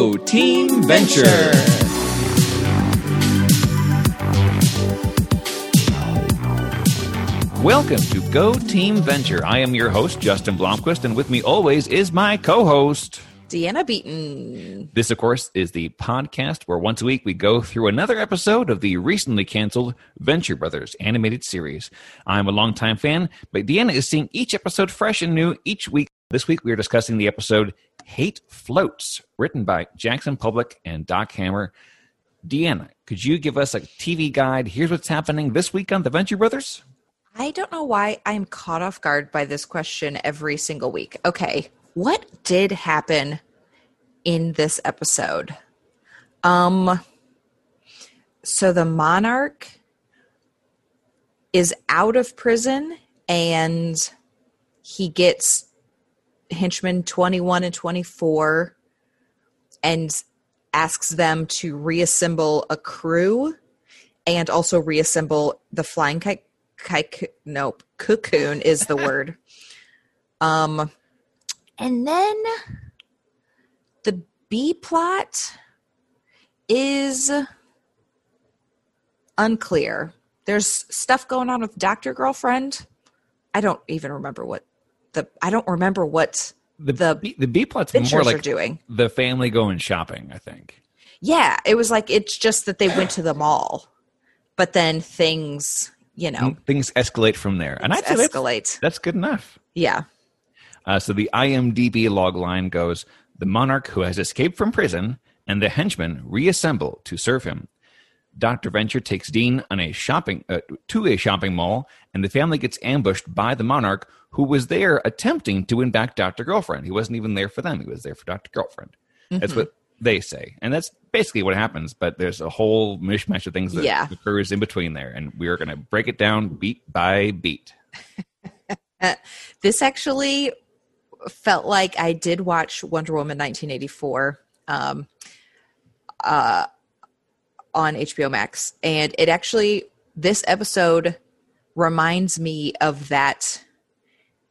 Go Team Venture! Welcome to Go Team Venture. I am your host, Justin Blomquist, and with me always is my co host, Deanna Beaton. This, of course, is the podcast where once a week we go through another episode of the recently canceled Venture Brothers animated series. I'm a longtime fan, but Deanna is seeing each episode fresh and new each week. This week we are discussing the episode Hate Floats, written by Jackson Publick and Doc Hammer. Deanna, could you give us a TV guide? Here's what's happening this week on The Venture Brothers. I don't know why I'm caught off guard by this question every single week. Okay, what did happen in this episode? Um so the monarch is out of prison and he gets henchmen 21 and 24 and asks them to reassemble a crew and also reassemble the flying kite kite nope cocoon is the word. Um and then the b plot is unclear. There's stuff going on with doctor girlfriend. I don't even remember what the i don't remember what The The B, the B plot's more are like doing. the family going shopping, I think. yeah it was like it's just that they went to the mall but then things you know Things escalate from there. And I'd say that's, escalate that's good enough. yeah Uh, so the IMDb log line goes The monarch who has escaped from prison and the henchmen reassemble to serve him. Dr. Venture takes Dean on a shopping uh, to a shopping mall, and the family gets ambushed by the monarch who was there attempting to win back Dr. Girlfriend. He wasn't even there for them, he was there for Dr. Girlfriend. That's what they say. And that's basically what happens, but there's a whole mishmash of things that Yeah. occurs in between there, and we are going to break it down beat by beat. this actually felt like I did watch Wonder Woman 1984 um, uh, on HBO Max, and it actually this episode reminds me of that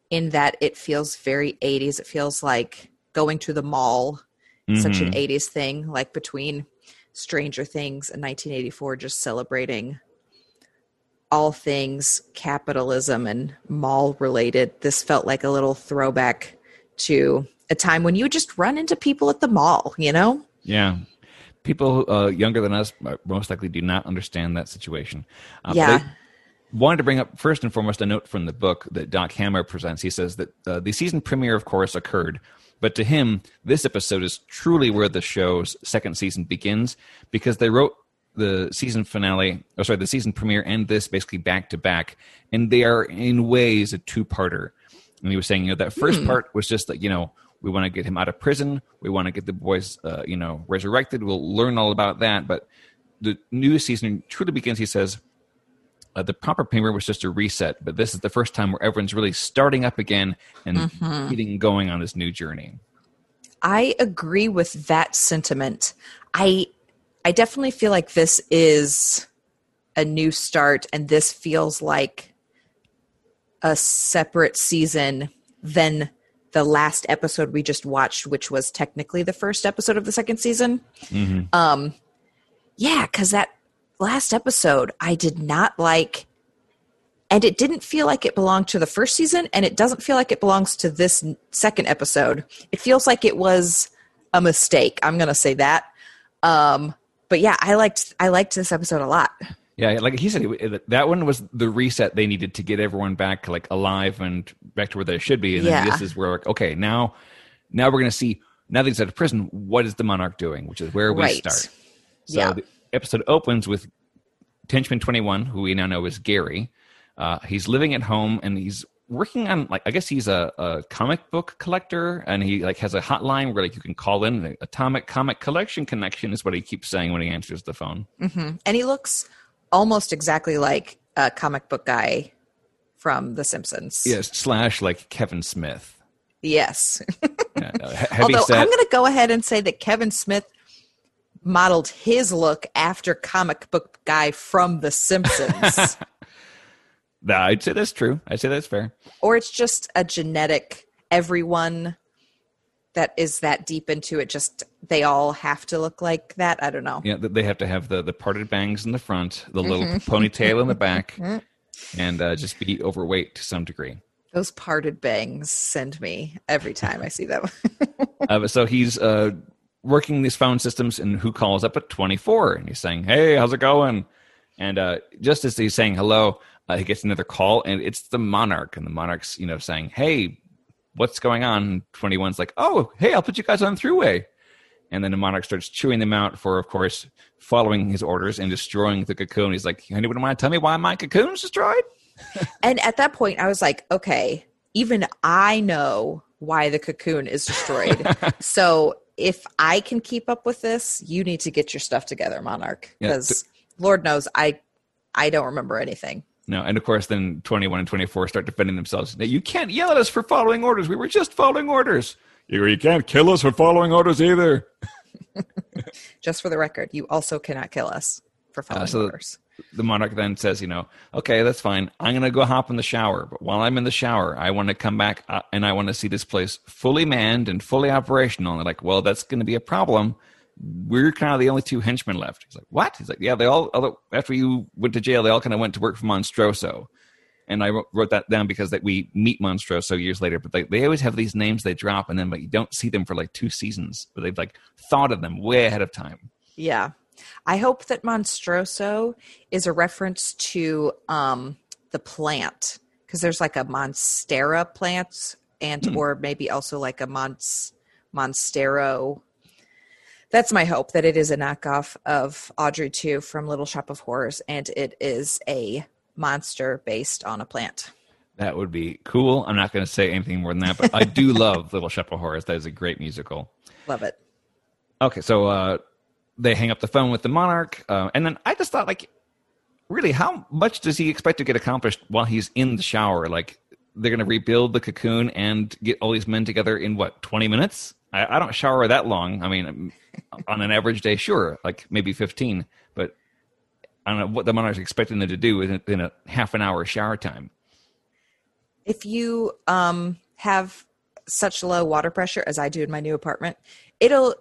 in that it feels very 80s. It feels like going to the mall, such an mm-hmm. 80s thing, like between Stranger Things and 1984, just celebrating all things capitalism and mall related. This felt like a little throwback to a time when you would just run into people at the mall, you know? Yeah. People uh, younger than us uh, most likely do not understand that situation. Uh, Yeah. wanted to bring up first and foremost a note from the book that Doc Hammer presents. He says that uh, the season premiere, of course, occurred, but to him, this episode is truly where the show's second season begins because they wrote the season finale, or sorry, the season premiere and this basically back to back, and they are in ways a two-parter. And he was saying, you know, that first part was just like, you know, we want to get him out of prison, we want to get the boys, uh, you know, resurrected. We'll learn all about that, but the new season truly begins. He says, uh, the proper premiere was just a reset, but this is the first time where everyone's really starting up again and getting going on this new journey. I agree with that sentiment. I I definitely feel like this is a new start and this feels like a separate season than the last episode we just watched which was technically the first episode of the second season. Um yeah, cuz that last episode I did not like and it didn't feel like it belonged to the first season and it doesn't feel like it belongs to this second episode. It feels like it was a mistake i'm gonna say that. Um but yeah i liked i liked this episode a lot Yeah, like he said, that one was the reset they needed to get everyone back like alive and back to where they should be. And then Yeah. this is where, like, okay, now, now we're going to see. Now that he's out of prison, what is the monarch doing? Which is where we Right. start. So Yeah. the episode opens with Henchman Twenty One, who we now know is Gary. Uh, he's living at home and he's working on like I guess he's a, a comic book collector and he like has a hotline where like you can call in. The Atomic Comic Collection Connection is what he keeps saying when he answers the phone. and he looks almost exactly like a comic book guy from the simpsons Yes, slash like Kevin Smith. yes Yeah, heavy although set. i'm gonna go ahead and say that kevin smith modeled his look after comic book guy from the simpsons Nah, I'd say that's true. I'd say that's fair. or it's just a genetic everyone that is that deep into it. Just they all have to look like that. I don't know. Yeah, they have to have the the parted bangs in the front, the little ponytail in the back, and uh, just be overweight to some degree. Those parted bangs send me every time I see them. Uh, so he's uh, working these phone systems, and who calls up at 24? And he's saying, Hey, how's it going? And uh, just as he's saying hello, uh, he gets another call, and it's the monarch. And the monarch's, you know, saying, Hey, what's going on? And 21's like, Oh, hey, I'll put you guys on throughway. And then the monarch starts chewing them out for, of course, following his orders and destroying the cocoon. He's like, Anyone want to tell me why my cocoon's destroyed? and at that point, I was like, okay, even I know why the cocoon is destroyed. so if I can keep up with this, you need to get your stuff together, Monarch, Yeah, because Lord knows I I don't remember anything. No, and of course, then 21 and 24 start defending themselves. Now, you can't yell at us for following orders. We were just following orders. You, you can't kill us for following orders either. Just for the record, you also cannot kill us for following so- orders. The monarch then says, you know, okay, that's fine. I'm going to go hop in the shower. But while I'm in the shower, I want to come back uh, and I want to see this place fully manned and fully operational. And they're like, well, that's going to be a problem. We're kind of the only two henchmen left. He's like, what? He's like, yeah, they all, although after you went to jail, they all kind of went to work for Monstroso. And I wrote, that down because that we meet Monstroso years later, but they, they always have these names they drop and then but you don't see them for like two seasons, but they've like thought of them way ahead of time. Yeah. I hope that Monstroso is a reference to um, the plant because there's like a Monstera plant and Hmm. or maybe also like a Mons Monstero. That's my hope that it is a knockoff of Audrey 2 from Little Shop of Horrors and it is a monster based on a plant. That would be cool. I'm not going to say anything more than that, but I do love Little Shop of Horrors. That is a great musical. Love it. Okay, so uh, they hang up the phone with the monarch, uh, and then I just thought, like, really, how much does he expect to get accomplished while he's in the shower? Like, they're going to rebuild the cocoon and get all these men together in what 20 minutes? I, I don't shower that long. I mean, on an average day, sure, like maybe 15, but I don't know what the monarch's expecting them to do in a, half an hour shower time. if you um, have such low water pressure as I do in my new apartment, it'll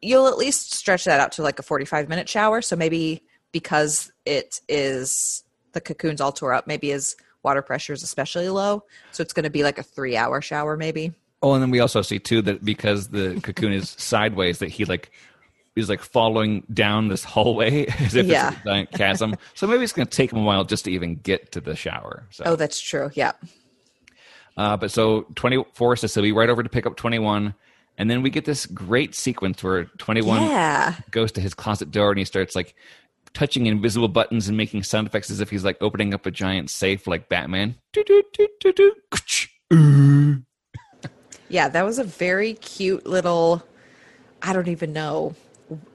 you'll at least stretch that out to like a 45 minute shower. So maybe because it is the cocoon's all tore up, maybe his water pressure is especially low. So it's going to be like a three hour shower, maybe. Oh, and then we also see too that because the cocoon is sideways, that he like is like following down this hallway as if Yeah. it's a giant chasm. so maybe it's going to take him a while just to even get to the shower. So, Oh, that's true. Yeah. uh, but so twenty four says he'll be right over to pick up twenty one, and then we get this great sequence where twenty one Yeah. goes to his closet door and he starts like touching invisible buttons and making sound effects as if he's like opening up a giant safe like Batman. Do, do, do, do, do. Ooh. Yeah. That was a very cute little, I don't even know.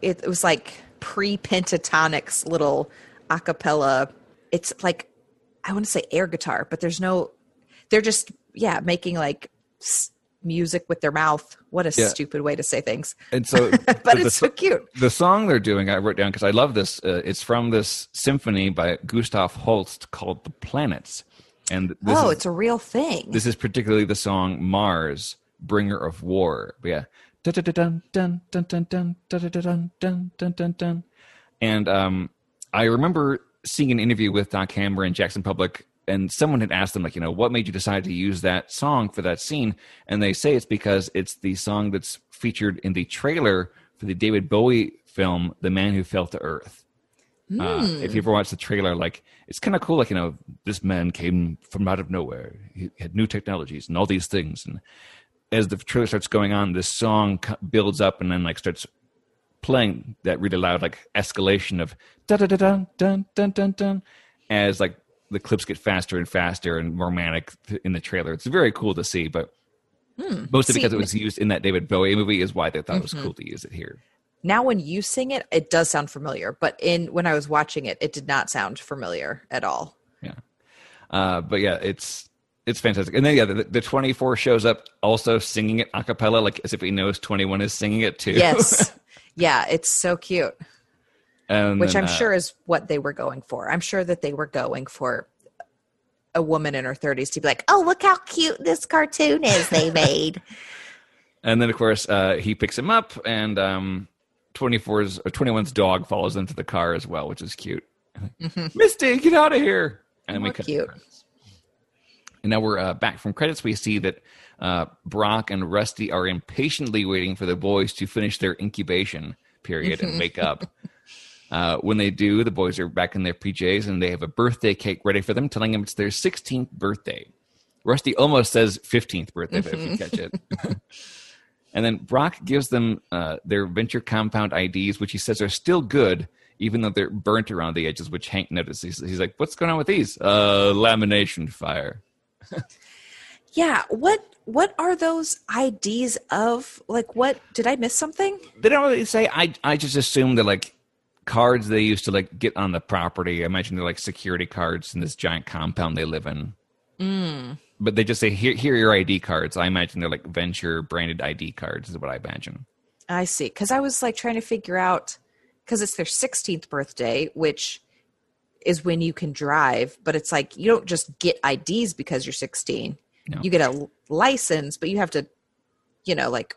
It, it was like pre Pentatonix little a cappella. It's like, I want to say air guitar, but there's no, they're just, yeah, making like s- music with their mouth. What a Yeah. stupid way to say things. And so, But the- it's so cute. the song they're doing i wrote down because i love this uh, it's from this symphony by gustav holst called the planets and this oh, is, it's a real thing. this is particularly the song mars bringer of war. But yeah. And um, I remember seeing an interview with Doc Hammer and Jackson Publick, and someone had asked them, like, you know, what made you decide to use that song for that scene? And they say it's because it's the song that's featured in the trailer for the David Bowie film, The Man Who Fell to Earth. Mm. Uh, hmm. if you ever watch the trailer, like it's kind of cool. Like you know, this man came from out of nowhere. He had new technologies and all these things, and as the trailer starts going on this song builds up and then like starts playing that really loud like escalation of da da da dun dun dun dun dun as like the clips get faster and faster and more manic in the trailer. It's very cool to see, but mostly See, because it was used in that David Bowie movie is why they thought it was Mm-hmm. cool to use it here. now when you sing it, it does sound familiar, but in when I was watching it, it did not sound familiar at all. Yeah. Uh, but yeah, it's it's fantastic. And then yeah, the, the 24 shows up also singing it a cappella, like as if he knows 21 is singing it too. Yes. yeah, it's so cute. And which then, I'm uh, sure is what they were going for. I'm sure that they were going for a woman in her 30s to be like, "Oh, look how cute this cartoon is they made." And then, of course, uh, he picks him up, and um, 24's or 21's dog follows into the car as well, which is cute. Misty, get out of here! And More we cut cute. And now we're uh, back from credits. We see that uh, Brock and Rusty are impatiently waiting for the boys to finish their incubation period and wake up. Uh, when they do, the boys are back in their PJs and they have a birthday cake ready for them, telling them it's their 16th birthday. Rusty almost says 15th birthday, but if you catch it. and then Brock gives them uh, their venture compound IDs, which he says are still good, even though they're burnt around the edges, which Hank notices. He's like, What's going on with these? Uh, lamination fire. Yeah, what what are those IDs of? Like what did I miss something? They don't really say. I, I just assume they're like cards they used to like get on the property. I imagine they're like security cards in this giant compound they live in. Mm. But they just say, here, here are your ID cards. I imagine they're like venture branded ID cards, is what I imagine. I see. Cuz I was like trying to figure out cuz it's their 16th birthday, which is when you can drive, but it's like you don't just get IDs because you're 16. No. You get a license, but you have to you know, like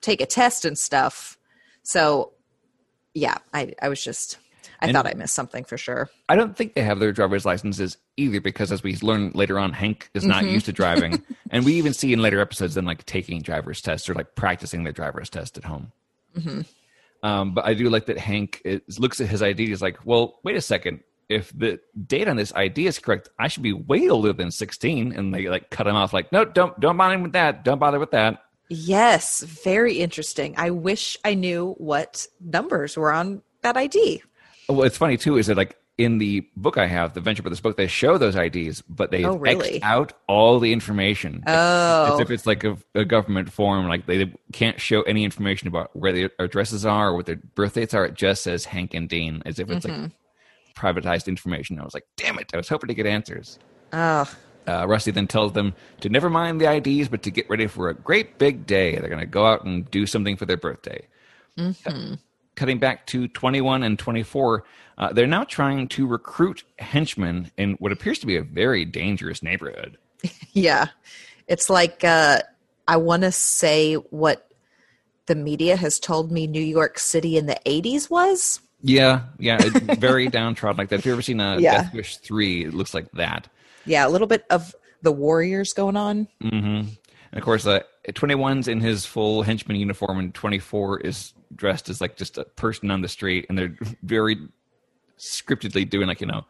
take a test and stuff. So yeah, I I was just I And- thought I missed something for sure. I don't think they have their driver's licenses either because, as we learn later on, Hank is not mm-hmm. used to driving. and we even see in later episodes them like taking driver's tests or like practicing their driver's test at home. Mm-hmm. Um, but I do like that Hank is, looks at his ID. He's like, well, wait a second. If the date on this ID is correct, I should be way older than 16. And they like cut him off like, no, don't, don't bother with that. Don't bother with that. Yes, very interesting. I wish I knew what numbers were on that ID. Well, it's funny too is that like in the book I have, the Venture Brothers book, they show those IDs, but they Oh, really? Out all the information. Oh. As if it's like a, a government form, like they can't show any information about where their addresses are or what their birth dates are. It just says Hank and Dean, as if it's Mm-hmm. like privatized information. I was like, damn it! I was hoping to get answers. Oh, Uh, Rusty then tells them to never mind the IDs, but to get ready for a great big day. They're going to go out and do something for their birthday. Cutting back to 21 and 24, uh, they're now trying to recruit henchmen in what appears to be a very dangerous neighborhood. yeah. It's like uh, I want to say what the media has told me New York City in the 80s was. Yeah, yeah, very downtrodden like that. If you ever seen a Yeah. Death Wish 3, it looks like that. Yeah, a little bit of the Warriors going on. hmm And of course, uh, 21's in his full henchman uniform, and 24 is dressed as like just a person on the street, and they're very scriptedly doing like you know,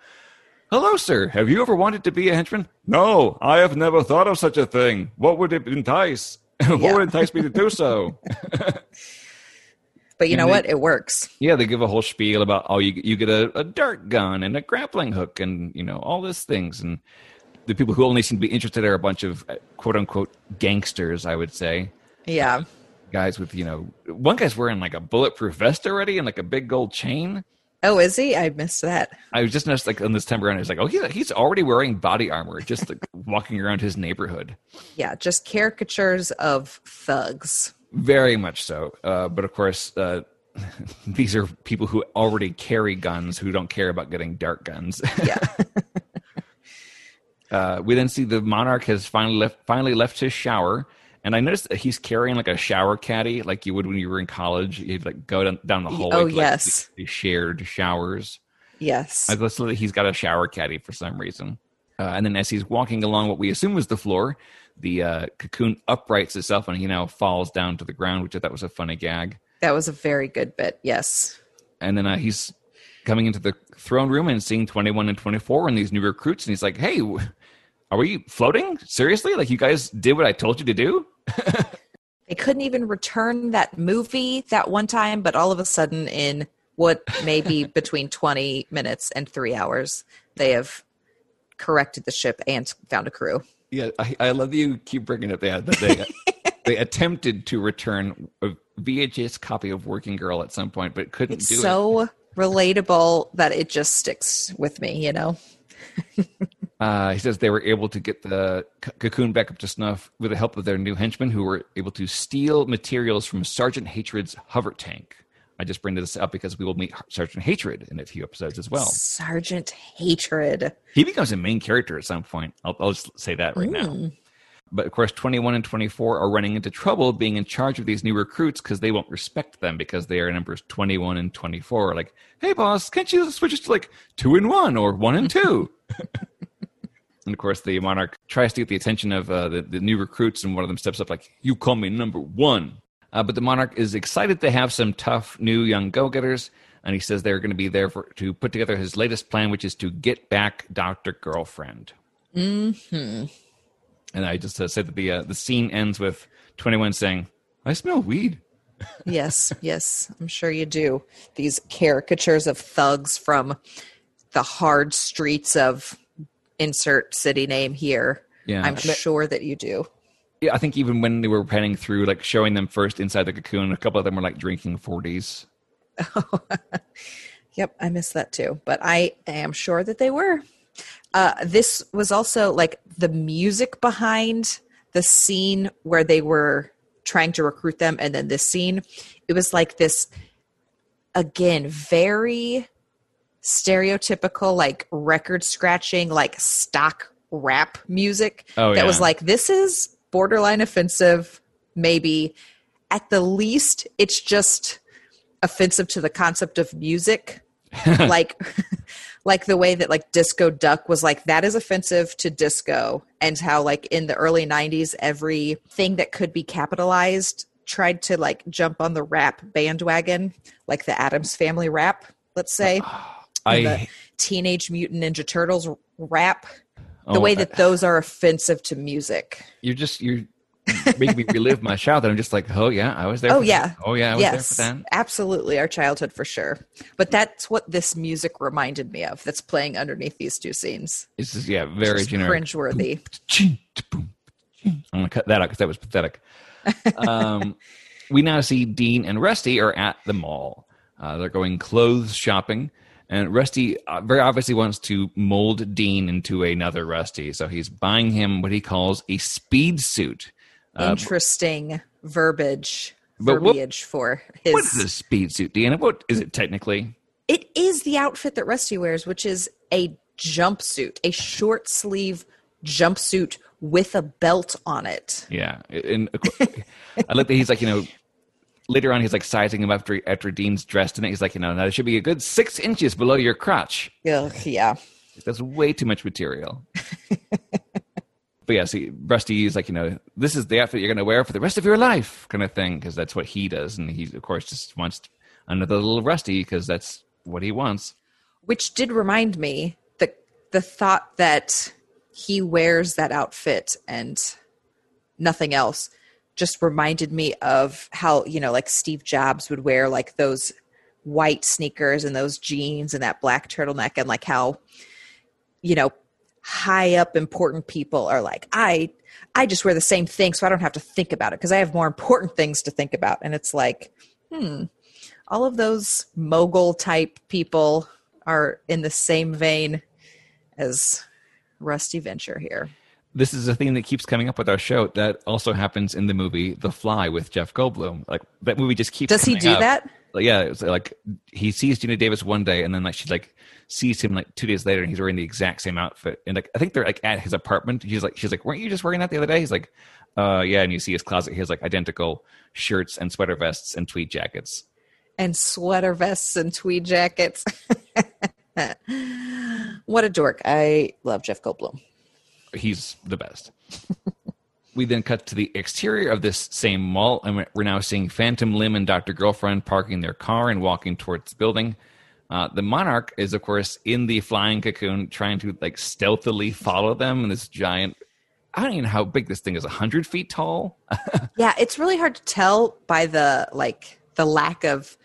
"Hello, sir. Have you ever wanted to be a henchman?" No, I have never thought of such a thing. What would it entice? what Yeah. would entice me to do so? But you know they- what? It works. yeah, they give a whole spiel about oh, you you get a, a dart gun and a grappling hook, and you know all these things, and the people who only seem to be interested are a bunch of quote unquote gangsters, I would say. Yeah. Guys with you know one guy's wearing like a bulletproof vest already and like a big gold chain Oh, is he? I missed that. i was just noticed like on this time around it's like oh he, he's already wearing body armor just like walking around his neighborhood Yeah, just caricatures of thugs. very much so uh, but of course uh, these are people who already carry guns who don't care about getting dart guns Yeah. uh, we then see the monarch has finally left finally left his shower and I noticed that he's carrying like a shower caddy, like you would when you were in college. You'd like go down, down the hallway. oh, to, like, yes. the- the shared showers. yes. I listen that he's got a shower caddy for some reason. Uh, and then as he's walking along what we assume is the floor, the uh, cocoon uprights itself and he now falls down to the ground, which I thought was a funny gag. That was a very good bit. Yes. And then uh, he's coming into the throne room and seeing 21 and 24 and these new recruits. And he's like, hey, are we floating? Seriously? Like you guys did what I told you to do? They couldn't even return that movie that one time, but all of a sudden, in what may be between 20 minutes and three hours, they have corrected the ship and found a crew. Yeah, I, I love that you keep bringing up that, that they, they attempted to return a VHS copy of Working Girl at some point, but couldn't It's do it. so relatable that it just sticks with me, you know? Uh, he says they were able to get the cocoon back up to snuff with the help of their new henchmen, who were able to steal materials from Sergeant Hatred's hover tank. I just bring this up because we will meet Sergeant Hatred in a few episodes as well. Sergeant Hatred. He becomes a main character at some point. I'll, I'll just say that right now. But of course, 21 and 24 are running into trouble being in charge of these new recruits because they won't respect them because they are numbers 21 and 24. Like, hey, boss, can't you switch us to like two and one or one and two? and of course, the monarch tries to get the attention of uh, the, the new recruits, and one of them steps up, like, you call me number one. Uh, but the monarch is excited to have some tough new young go getters. And he says they're going to be there for, to put together his latest plan, which is to get back Dr. Girlfriend. Hmm. And I just uh, said that the uh, the scene ends with 21 saying, "I smell weed." yes, yes, I'm sure you do. These caricatures of thugs from the hard streets of insert city name here. Yeah. I'm sure that you do. Yeah, I think even when they were panning through, like showing them first inside the cocoon, a couple of them were like drinking 40s. Yep, I missed that too, but I am sure that they were. Uh, this was also like the music behind the scene where they were trying to recruit them, and then this scene. It was like this, again, very stereotypical, like record scratching, like stock rap music. Oh, that was like, this is borderline offensive, maybe. At the least, it's just offensive to the concept of music like like the way that like disco duck was like that is offensive to disco and how like in the early 90s everything that could be capitalized tried to like jump on the rap bandwagon like the addams family rap let's say ah. And the I teenage mutant ninja turtles rap the Oh, way I- that those are offensive to music you're just you're making me relive my childhood. I'm just like, oh yeah, I was there. Oh for yeah. that. oh yeah, I was yes, there for that. absolutely, our childhood for sure. But that's what this music reminded me of. That's playing underneath these two scenes. It's just yeah, very Just generic. cringeworthy. Ching, boom, ching. I'm gonna cut that out because that was pathetic. um, we now see Dean and Rusty are at the mall. Uh, they're going clothes shopping, and Rusty uh, very obviously wants to mold Dean into another Rusty. So he's buying him what he calls a speed suit. Uh, Interesting verbiage, but what- verbiage for his. what is a speed suit, Dean? What is it technically? It is the outfit that Rusty wears, which is a jumpsuit, a short sleeve jumpsuit with a belt on it. Yeah, and I like that he's like you know. Later on, he's like sizing him after after Dean's dressed in it. He's like, you know, now it should be a good six inches below your crotch. Ugh, yeah. That's way too much material. but yeah, see, Rusty is like, you know, this is the outfit you're going to wear for the rest of your life, kind of thing, because that's what he does, and he, of course, just wants another little Rusty because that's what he wants. which did remind me the the thought that he wears that outfit and nothing else just reminded me of how you know like Steve Jobs would wear like those white sneakers and those jeans and that black turtleneck and like how you know high up important people are like I I just wear the same thing so I don't have to think about it because I have more important things to think about and it's like hmm all of those mogul type people are in the same vein as Rusty Venture here. This is a thing that keeps coming up with our show. That also happens in the movie The Fly with Jeff Goldblum. Like that movie just keeps. Does he do up. that? Like, yeah, it's like he sees Geena Davis one day, and then like she like sees him like two days later, and he's wearing the exact same outfit. And like I think they're like at his apartment. He's like, she's like, weren't you just wearing that the other day? He's like, uh, yeah. And you see his closet. He has like identical shirts and sweater vests and tweed jackets. And sweater vests and tweed jackets. what a dork. I love Jeff Goldblum. He's the best. we then cut to the exterior of this same mall, and we're now seeing Phantom Limb and Dr. Girlfriend parking their car and walking towards the building. Uh, the monarch is, of course, in the flying cocoon, trying to like stealthily follow them. And this giant, I don't even know how big this thing is, hundred feet tall. Yeah, it's really hard to tell by the like the lack of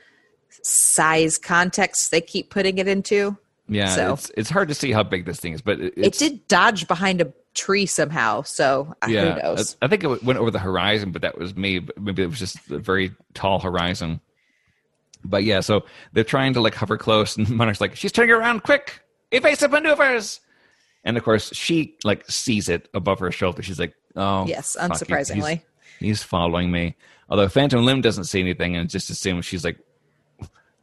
size context they keep putting it into. Yeah, So- it's it's hard to see how big this thing is, but it, It did dodge behind a tree somehow, so uh, Yeah, who knows? I I think it went over the horizon, but that was me. Maybe it was just a very tall horizon. But yeah, so they're trying to like hover close, and Monarch's like, "She's turning around, quick! Evasive maneuvers!" And of course, she like sees it above her shoulder. She's like, "Oh, Yes, he- he's- unsurprisingly. he's, following me." Although Phantom Limb doesn't see anything, and just assumes she's like,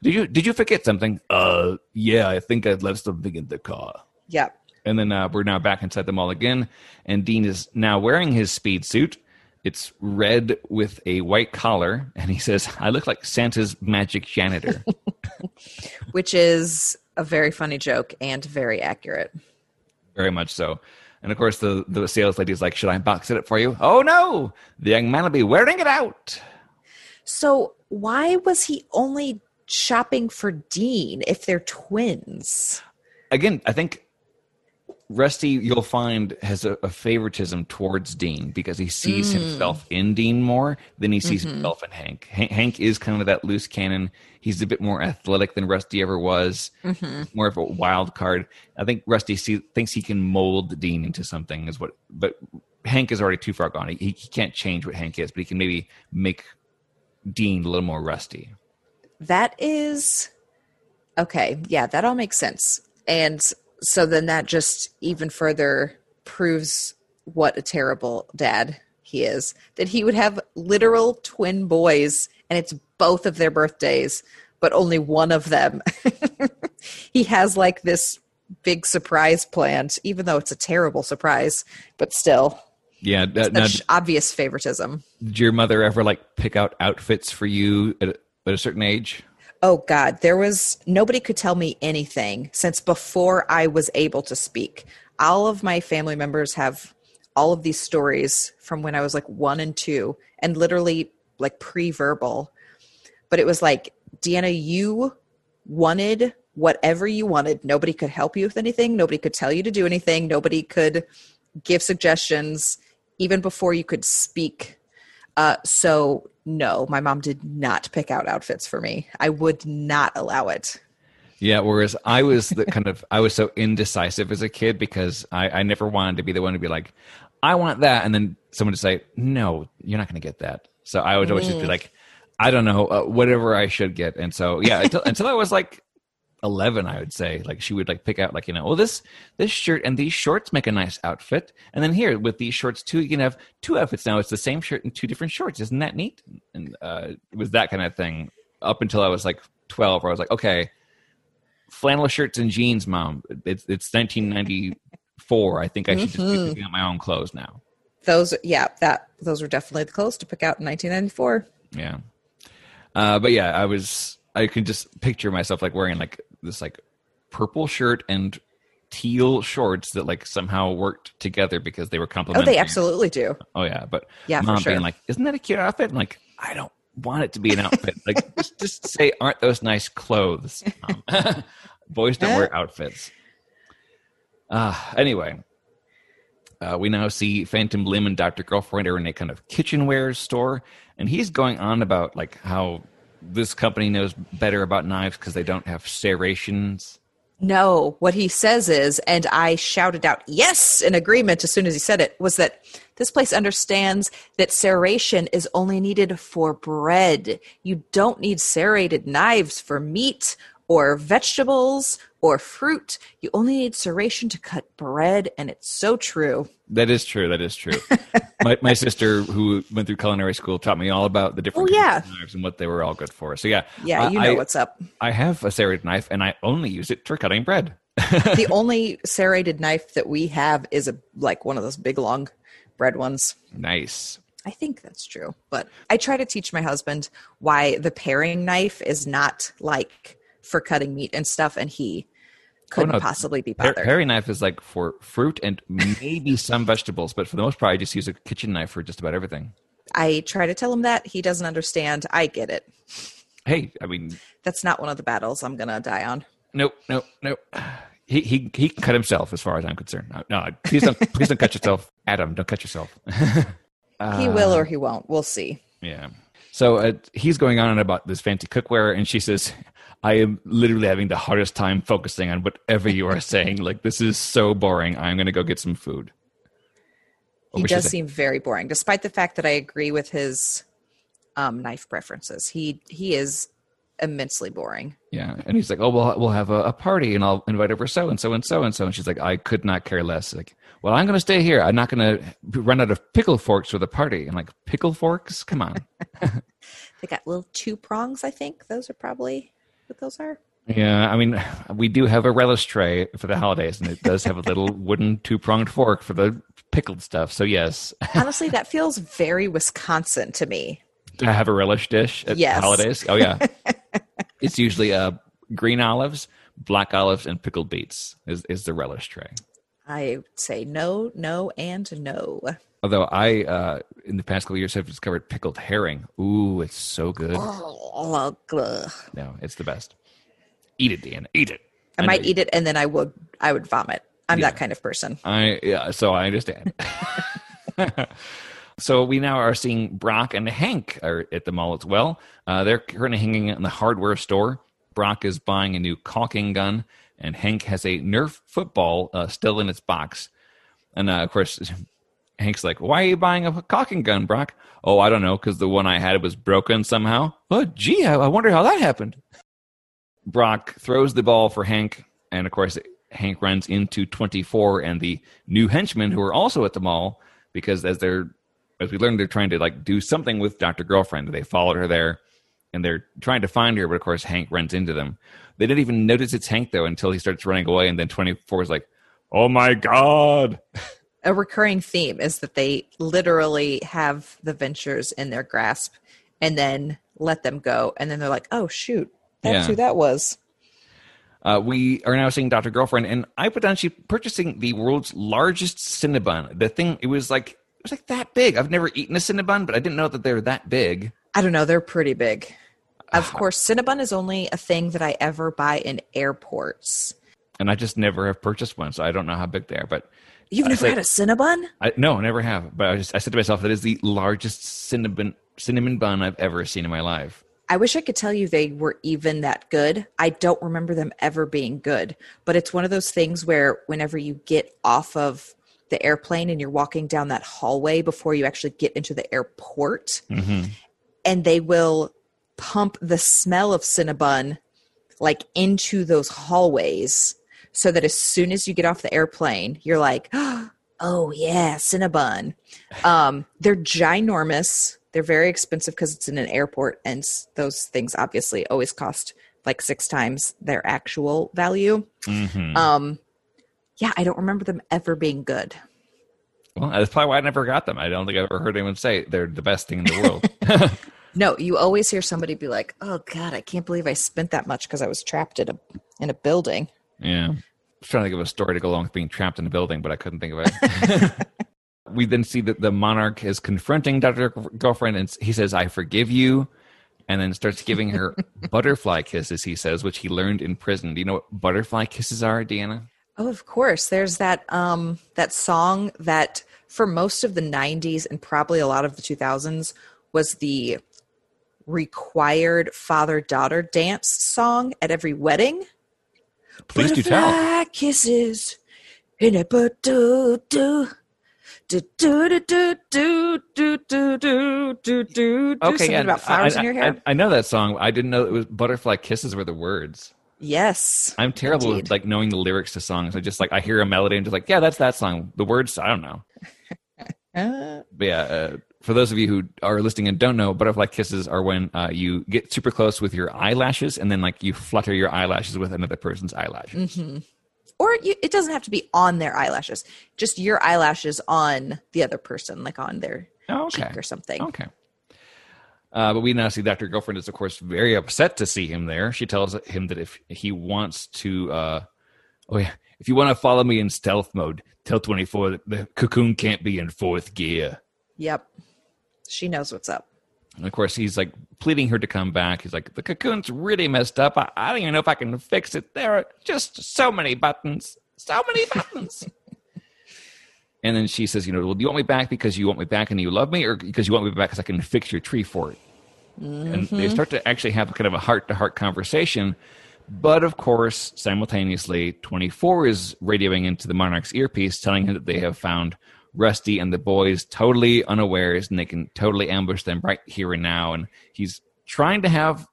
"Did you did you forget something?" Uh, yeah, I think I left something in the car. Yep. And then uh, we're now back inside the mall again, and Dean is now wearing his speed suit. It's red with a white collar, and he says, "I look like Santa's magic janitor." which is a very funny joke and very accurate. Very much so. And of course, the the sales lady's like, "Should I box it up for you?" Oh no, the young man will be wearing it out. So why was he only shopping for Dean if they're twins? Again, I think Rusty, you'll find, has a, a favoritism towards Dean because he sees Mm. himself in Dean more than he sees himself in Hank. Hank. Hank is kind of that loose cannon. He's a bit more athletic than Rusty ever was, more of a wild card. I think Rusty see, thinks he can mold Dean into something, is what. But Hank is already too far gone. He, he can't change what Hank is, but he can maybe make Dean a little more Rusty. That is okay. Yeah, that all makes sense. And so then that just even further proves what a terrible dad he is. That he would have literal twin boys and it's both of their birthdays, but only one of them. he has like this big surprise planned, even though it's a terrible surprise, but still. Yeah. uh, now, obvious favoritism. did your mother ever like pick out outfits for you at at a certain age? Oh God, there was nobody could tell me anything since before I was able to speak. All of my family members have all of these stories from when I was like one and two, and literally like pre-verbal. But it was like, Deanna, you wanted whatever you wanted. Nobody could help you with anything. Nobody could tell you to do anything. Nobody could give suggestions, even before you could speak. Uh, so no, my mom did not pick out outfits for me. I would not allow it. Yeah, whereas I was the kind of I was so indecisive as a kid because I, I never wanted to be the one to be like, I want that, and then someone to say, No, you're not going to get that. So I would always just be like, I don't know, uh, whatever I should get. And so yeah, until, until I was like eleven, I would say like she would like pick out like you know, well this this shirt and these shorts make a nice outfit, and then here with these shorts too, you can have two outfits now. It's the same shirt and two different shorts. Isn't that neat? And uh, it was that kind of thing up until I was like twelve, where I was like, okay flannel shirts and jeans, mom. It's it's 1994. I think I should just be picking out my own clothes now. Those, yeah, that those were definitely the clothes to pick out in 1994. Yeah. Uh, but yeah, I was I could just picture myself like wearing like this like purple shirt and teal shorts that like somehow worked together because they were complementary. Oh, they absolutely do. Oh yeah, but Yeah, mom sure. being like, "Isn't that a cute outfit?" I'm like, I don't want it to be an outfit. like, just, just say, "Aren't those nice clothes?" Mom. Boys don't wear outfits. Uh, anyway, uh, we now see Phantom Limb and Doctor Girlfriend are in a kind of kitchenware store, and he's going on about like how this company knows better about knives because they don't have serrations. No, what he says is, and I shouted out yes in agreement as soon as he said it, was that this place understands that serration is only needed for bread. You don't need serrated knives for meat or vegetables or fruit. You only need serration to cut bread, and it's so true. That is true. That is true. my, my sister, who went through culinary school, taught me all about the different Oh, yeah. of knives and what they were all good for. So yeah, Yeah, I- you know I, what's up. I have a serrated knife, and I only use it for cutting bread. the only serrated knife that we have is a like one of those big long bread ones. nice. I think that's true. But I try to teach my husband why the paring knife is not like for cutting meat and stuff, and he couldn't no. possibly be bothered. paring knife is like for fruit and maybe some vegetables, but for the most part, I just use a kitchen knife for just about everything. I try to tell him that. He doesn't understand. I get it. Hey, I mean, That's not one of the battles I'm going to die on. nope, nope, nope. He he he can cut himself, as far as I'm concerned. No, no please don't please don't cut yourself, Adam. Don't cut yourself. he will or he won't. We'll see. Yeah. So uh, he's going on about this fancy cookware, and she says, "I am literally having the hardest time focusing on whatever you are saying. Like this is so boring. I'm going to go get some food." What He does seem very boring, despite the fact that I agree with his um, knife preferences. He he is immensely boring. Yeah, and he's like, "Oh, we'll we'll have a, a party, and I'll invite over so and so and so and so." And she's like, "I could not care less." Like, well, I'm going to stay here. I'm not going to run out of pickle forks for the party. And like, pickle forks? Come on. They got little two prongs. I think those are probably what those are. Yeah, I mean, we do have a relish tray for the holidays, and it does have a little wooden two pronged fork for the pickled stuff. So, yes, Honestly, that feels very Wisconsin to me. to have a relish dish at Yes. holidays. Oh, yeah. it's usually uh, green olives, black olives, and pickled beets is, is the relish tray. I say no, no, and no. Although I, uh, in the past couple years, have discovered pickled herring. Ooh, it's so good. Oh, ugh. No, it's the best. Eat it, Dan. Eat it. I might eat it and then I would I would vomit. I'm Yeah. that kind of person. I yeah, so I understand. so we now are seeing Brock and Hank are at the mall as well. Uh, they're currently hanging in the hardware store. Brock is buying a new caulking gun, and Hank has a Nerf football uh, still in its box. And uh, of course, Hank's like, "Why are you buying a caulking gun, Brock?" Oh, I don't know, because the one I had was broken somehow. Oh, gee, I I wonder how that happened. Brock throws the ball for Hank, and of course, Hank runs into 24 and the new henchmen who are also at the mall because as they're as we learned they're trying to like do something with Dr. Girlfriend. They followed her there and they're trying to find her, but of course Hank runs into them. They didn't even notice it's Hank though until he starts running away and then 24 is like, "Oh my god." A recurring theme is that they literally have the ventures in their grasp and then let them go. And then they're like, oh, shoot, that's Yeah. who that was. Uh, we are now seeing Dr. Girlfriend, and I put down she purchasing the world's largest Cinnabon. The thing, it was like it was like that big. I've never eaten a Cinnabon, but I didn't know that they were that big. I don't know. They're pretty big. Of course, Cinnabon is only a thing that I ever buy in airports. And I just never have purchased one, so I don't know how big they are. But You've never say- had a Cinnabon? I no, never have. But I just I said to myself that is the largest cinnamon cinnamon bun I've ever seen in my life. I wish I could tell you they were even that good. I don't remember them ever being good, but it's one of those things where whenever you get off of the airplane and you're walking down that hallway before you actually get into the airport, mm-hmm. and they will pump the smell of Cinnabon like into those hallways so that as soon as you get off the airplane, you're like, oh yeah, Cinnabon. Um, they're ginormous. They're very expensive because it's in an airport, and those things obviously always cost like six times their actual value. Mm-hmm. Um, yeah, I don't remember them ever being good. Well, that's probably why I never got them. I don't think I've ever heard anyone say they're the best thing in the world. No, you always hear somebody be like, "Oh God, I can't believe I spent that much because I was trapped in a in a building." Yeah. I was trying to think of a story to go along with being trapped in a building, but I couldn't think of it. we then see that the monarch is confronting Dr. Girlfriend and he says, I forgive you. And then starts giving her butterfly kisses, he says, which he learned in prison. Do you know what butterfly kisses are, Deanna? Oh, of course. There's that um that song that for most of the 90s and probably a lot of the 2000s was the required father-daughter dance song at every wedding. Please do tell. Butterfly kisses in a do do do do do do do do do do do do something about flowers I, in your hair. I, I know that song. I didn't know it was butterfly kisses were the words. yes. I'm terrible Indeed. with like knowing the lyrics to songs. I just like I hear a melody and just like, yeah, that's that song. The words, I don't know. But yeah, uh, for those of you who are listening and don't know, butterfly kisses are when uh, you get super close with your eyelashes and then like you flutter your eyelashes with another person's eyelashes. or you, it doesn't have to be on their eyelashes just your eyelashes on the other person like on their Oh, okay. cheek or something Okay. Uh, but we now see Dr. Girlfriend is, of course, very upset to see him there. She tells him that if he wants to, uh, oh, yeah, if you want to follow me in stealth mode, tell 24 that the cocoon can't be in fourth gear. yep she knows what's up And of course, he's like pleading her to come back. He's like, the cocoon's really messed up. I, I don't even know if I can fix it. There are just so many buttons. So many buttons. and then she says, you know, well, do you want me back because you want me back and you love me or because you want me back because I can fix your tree for it? And they mm-hmm. start to actually have kind of a heart to heart conversation. But of course, simultaneously, 24 is radioing into the Monarch's earpiece, telling him that they have found Rusty and the boys totally unawares and they can totally ambush them right here and now. And he's trying to have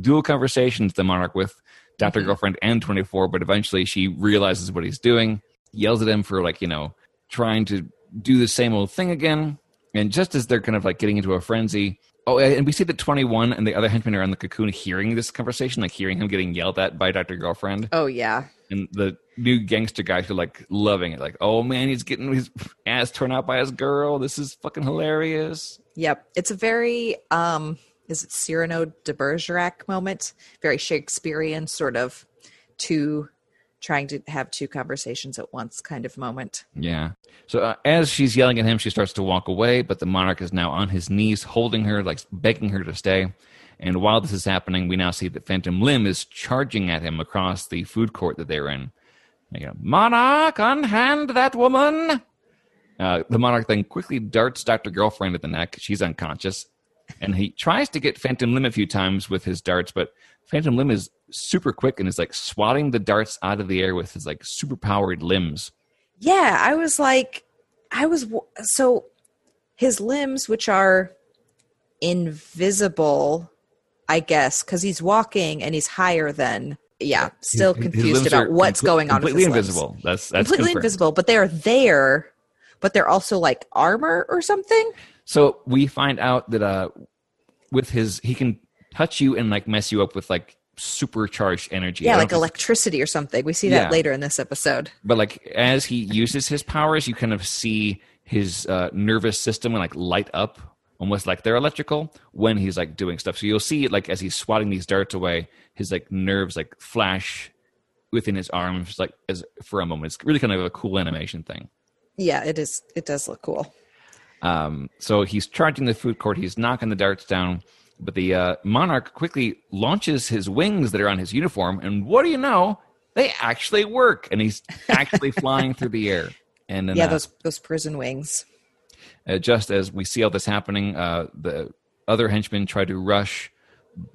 dual conversations, the Monarch, with doctor mm-hmm. Girlfriend and 24, but eventually she realizes what he's doing, yells at him for, like, you know, trying to do the same old thing again. And just as they're kind of like getting into a frenzy, Oh, and we see that 21 and the other henchmen are in the cocoon hearing this conversation, like hearing him getting yelled at by Dr. Girlfriend. Oh yeah. And the new gangster guys are like loving it. Like, oh man, he's getting his ass torn out by his girl. This is fucking hilarious. Yep. It's a very um is it Cyrano de Bergerac moment? Very Shakespearean sort of two trying to have two conversations at once kind of moment. Yeah. So uh, as she's yelling at him, she starts to walk away, but the monarch is now on his knees, holding her, like begging her to stay. And while this is happening, we now see that Phantom Limb is charging at him across the food court that they're in. Monarch, unhand that woman. Uh, the monarch then quickly darts Dr. Girlfriend at the neck. She's unconscious. And he tries to get Phantom Limb a few times with his darts, but Phantom Limb is super quick and is like swatting the darts out of the air with his like super powered limbs. Yeah, I was like, I was so his limbs, which are invisible, I guess, because he's walking and he's higher than. Yeah, still confused about what's going on. Completely invisible. Limbs. That's that's completely confirmed. invisible, but they're there, but they're also like armor or something. So we find out that uh, with his, he can touch you and like mess you up with like supercharged energy. Yeah, like electricity or something. We see that Yeah. later in this episode. But like as he uses his powers, you kind of see his uh, nervous system like light up, almost like they're electrical when he's like doing stuff. So you'll see like as he's swatting these darts away, his like nerves like flash within his arms, like as for a moment. It's really kind of a cool animation thing. Yeah, it is. It does look cool. Um, so he's charging the food court. He's knocking the darts down, but the uh, monarch quickly launches his wings that are on his uniform, and what do you know? They actually work, and he's actually flying through the air. And then, Yeah, uh, those those prison wings. uh, just as we see all this happening, uh, the other henchmen try to rush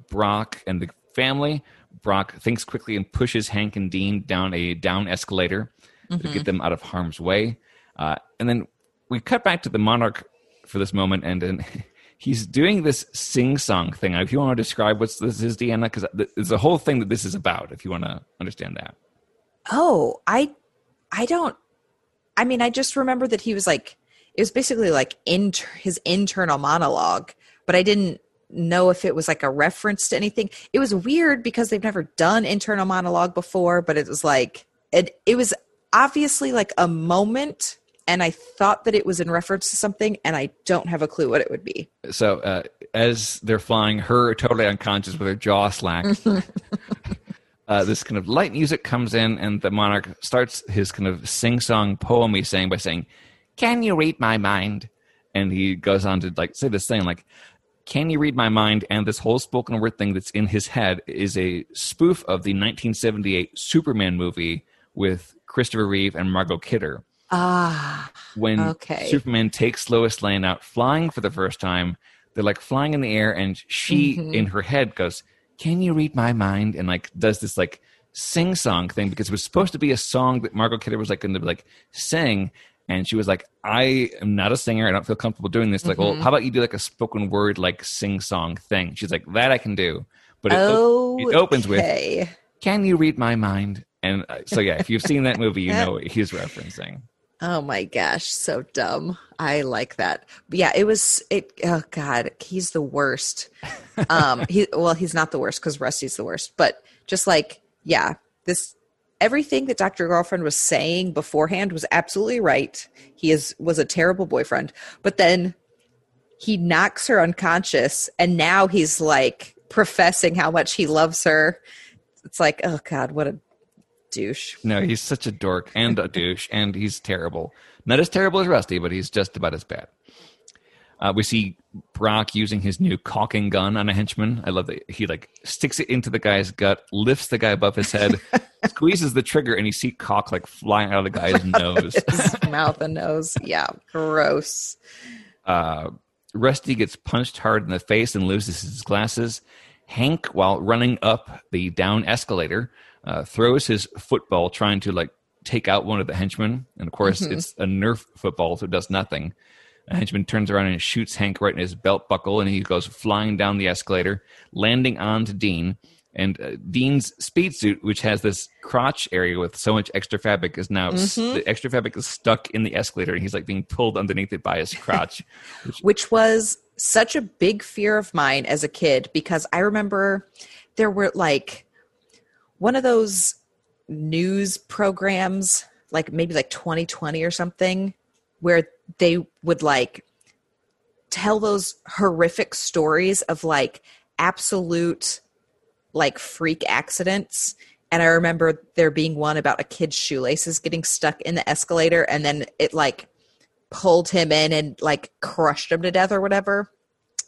Brock and the family. Brock thinks quickly and pushes Hank and Dean down a down escalator to get them out of harm's way. Uh, and then we cut back to the monarch for this moment, and then he's doing this sing song thing. If you want to describe what's this is, Deanna, because it's the whole thing that this is about. If you want to understand that. Oh, I I don't I mean, I just remember that he was like it was basically like inter, his internal monologue, but I didn't know if it was like a reference to anything. It was weird because they've never done internal monologue before, but it was like it it was obviously like a moment and I thought that it was in reference to something and I don't have a clue what it would be. So uh, as they're flying, her totally unconscious with her jaw slacked. uh, this kind of light music comes in, and the monarch starts his kind of sing-song poem he's saying by saying, "Can you read my mind?" And he goes on to like say this thing like, "Can you read my mind?" And this whole spoken word thing that's in his head is a spoof of the 1978 Superman movie with Christopher Reeve and Margot Kidder Ah, when Okay. Superman takes Lois Lane out flying for the first time, they're like flying in the air, and she Mm-hmm. in her head goes, "Can you read my mind?" and like does this like sing song thing because it was supposed to be a song that Margot Kidder was like going to like sing. And she was like, I am not a singer. I don't feel comfortable doing this. Like, Mm-hmm. well, how about you do like a spoken word, like sing song thing? She's like, that I can do. But it, op- it opens with, can you read my mind? And uh, so, yeah, if you've seen that movie, you know what he's referencing. Oh my gosh, so dumb. I like that. But yeah, it was it oh god, he's the worst. Um he well, he's not the worst cuz Rusty's the worst, but just like yeah, this everything that Dr. Girlfriend was saying beforehand was absolutely right. He is was a terrible boyfriend. But then he knocks her unconscious and now he's like professing how much he loves her. It's like, oh god, what a douche. No, he's such a dork and a douche, and he's terrible. Not as terrible as Rusty, but he's just about as bad. Uh, we see Brock using his new caulking gun on a henchman. I love that he like sticks it into the guy's gut, lifts the guy above his head, squeezes the trigger, and you see caulk like flying out of the guy's nose. Mouth and nose. Yeah, gross. Uh, Rusty gets punched hard in the face and loses his glasses. Hank, while running up the down escalator, uh, throws his football trying to like take out one of the henchmen. And of course, it's a Nerf football, so it does nothing. A henchman turns around and shoots Hank right in his belt buckle, and he goes flying down the escalator, landing onto Dean. And uh, Dean's speed suit, which has this crotch area with so much extra fabric, is now Mhm. the extra fabric is stuck in the escalator, and he's like being pulled underneath it by his crotch. which was such a big fear of mine as a kid because I remember there were like one of those news programs, like maybe like 2020 or something, where they would like tell those horrific stories of like absolute like freak accidents. And I remember there being one about a kid's shoelaces getting stuck in the escalator and then it like pulled him in and like crushed him to death or whatever.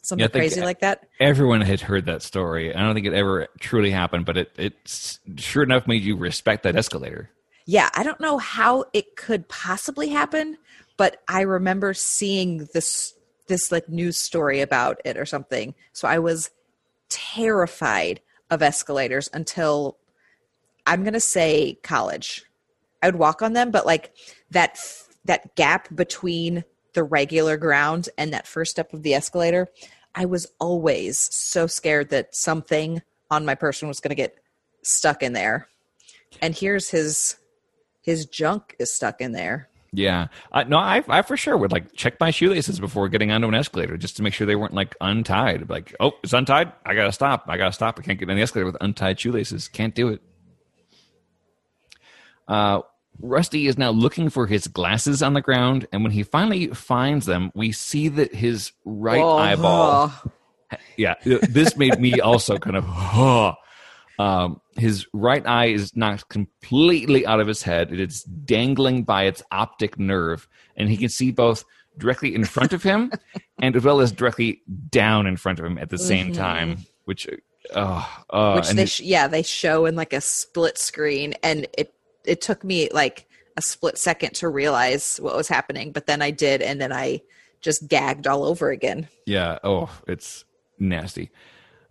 Something Yeah, crazy like that. Everyone had heard that story. I don't think it ever truly happened, but it it sure enough made you respect that escalator. Yeah, I don't know how it could possibly happen, but I remember seeing this this like news story about it or something. So I was terrified of escalators until I'm going to say college. I would walk on them, but like that that gap between the regular ground and that first step of the escalator, I was always so scared that something on my person was going to get stuck in there. And here's his his junk is stuck in there. Yeah, I, no, I, I for sure would like check my shoelaces before getting onto an escalator just to make sure they weren't like untied. Like, oh, it's untied. I gotta stop. I gotta stop. I can't get on the escalator with untied shoelaces. Can't do it. Uh, Rusty is now looking for his glasses on the ground, and when he finally finds them, we see that his right Oh, eyeball. oh. Yeah, this made me also kind of. Huh. Um, his right eye is knocked completely out of his head. It is dangling by its optic nerve, and he can see both directly in front of him and as well as directly down in front of him at the same Mhm. time. Which, uh, uh, which they his- yeah they show in like a split screen and it it took me like a split second to realize what was happening but then i did and then i just gagged all over again Yeah. Oh, it's nasty.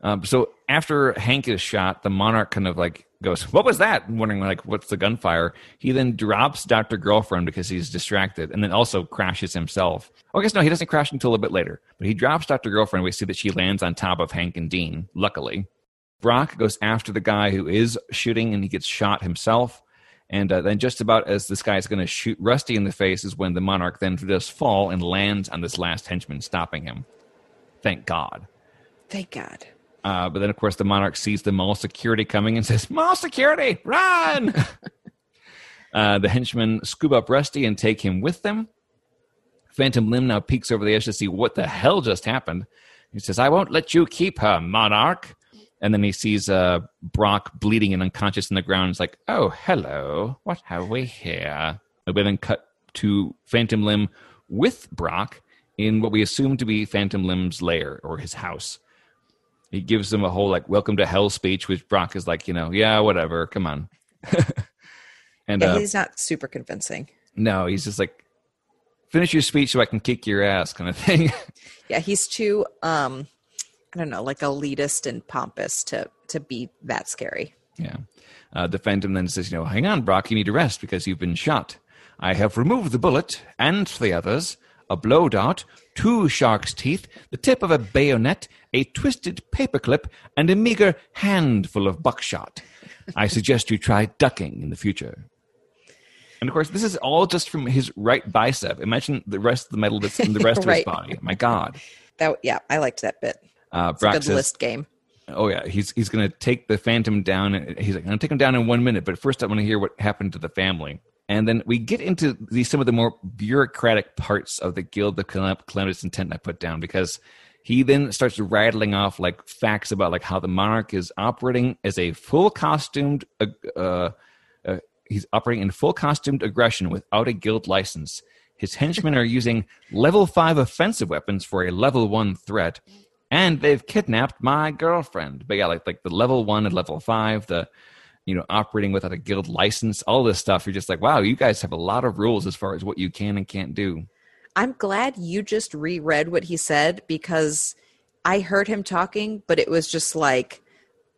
Um, so after Hank is shot, the monarch kind of like goes, "What was that?" Wondering like, "What's the gunfire?" He then drops Doctor Girlfriend because he's distracted, and then also crashes himself. Oh, I guess no, he doesn't crash until a bit later. But he drops Doctor Girlfriend. We see that she lands on top of Hank and Dean. Luckily, Brock goes after the guy who is shooting, and he gets shot himself. And uh, then, just about as this guy is going to shoot Rusty in the face, is when the monarch then does fall and lands on this last henchman, stopping him. Thank God. thank god Uh, but then, of course, the monarch sees the mall security coming and says, "Mall security, run!" uh, the henchmen scoop up Rusty and take him with them. Phantom Limb now peeks over the edge to see what the hell just happened. He says, "I won't let you keep her, monarch." And then he sees uh, Brock bleeding and unconscious in the ground. He's like, "Oh, hello. What have we here?" And we then cut to Phantom Limb with Brock in what we assume to be Phantom Limb's lair or his house he gives them a whole like welcome to hell speech which brock is like you know yeah whatever come on and yeah uh, he's not super convincing no he's just like finish your speech so i can kick your ass kind of thing yeah he's too um i don't know like elitist and pompous to to be that scary. Yeah. Uh, the phantom then says you know hang on brock you need to rest because you've been shot. I have removed the bullet and the others a blow dart two shark's teeth the tip of a bayonet a twisted paperclip and a meager handful of buckshot. I suggest you try ducking in the future. And of course, this is all just from his right bicep. Imagine the rest of the metal that's in the rest of his body. My God. that yeah i liked that bit Uh, it's a Brock good says, list game "Oh yeah, he's he's going to take the Phantom down. He's like, I'm going to take him down in one minute, but first I want to hear what happened to the family." And then we get into the, some of the more bureaucratic parts of the Guild of Calam- Calamitous Intent I put down because he then starts rattling off like facts about like how the monarch is operating as a full costumed uh, uh, uh, he's operating in full costumed aggression without a guild license his henchmen are using level 5 offensive weapons for a level 1 threat and they've kidnapped my girlfriend but yeah like like the level 1 and level 5 the you know operating without a guild license all this stuff you're just like wow you guys have a lot of rules as far as what you can and can't do I'm glad you just reread what he said because I heard him talking, but it was just like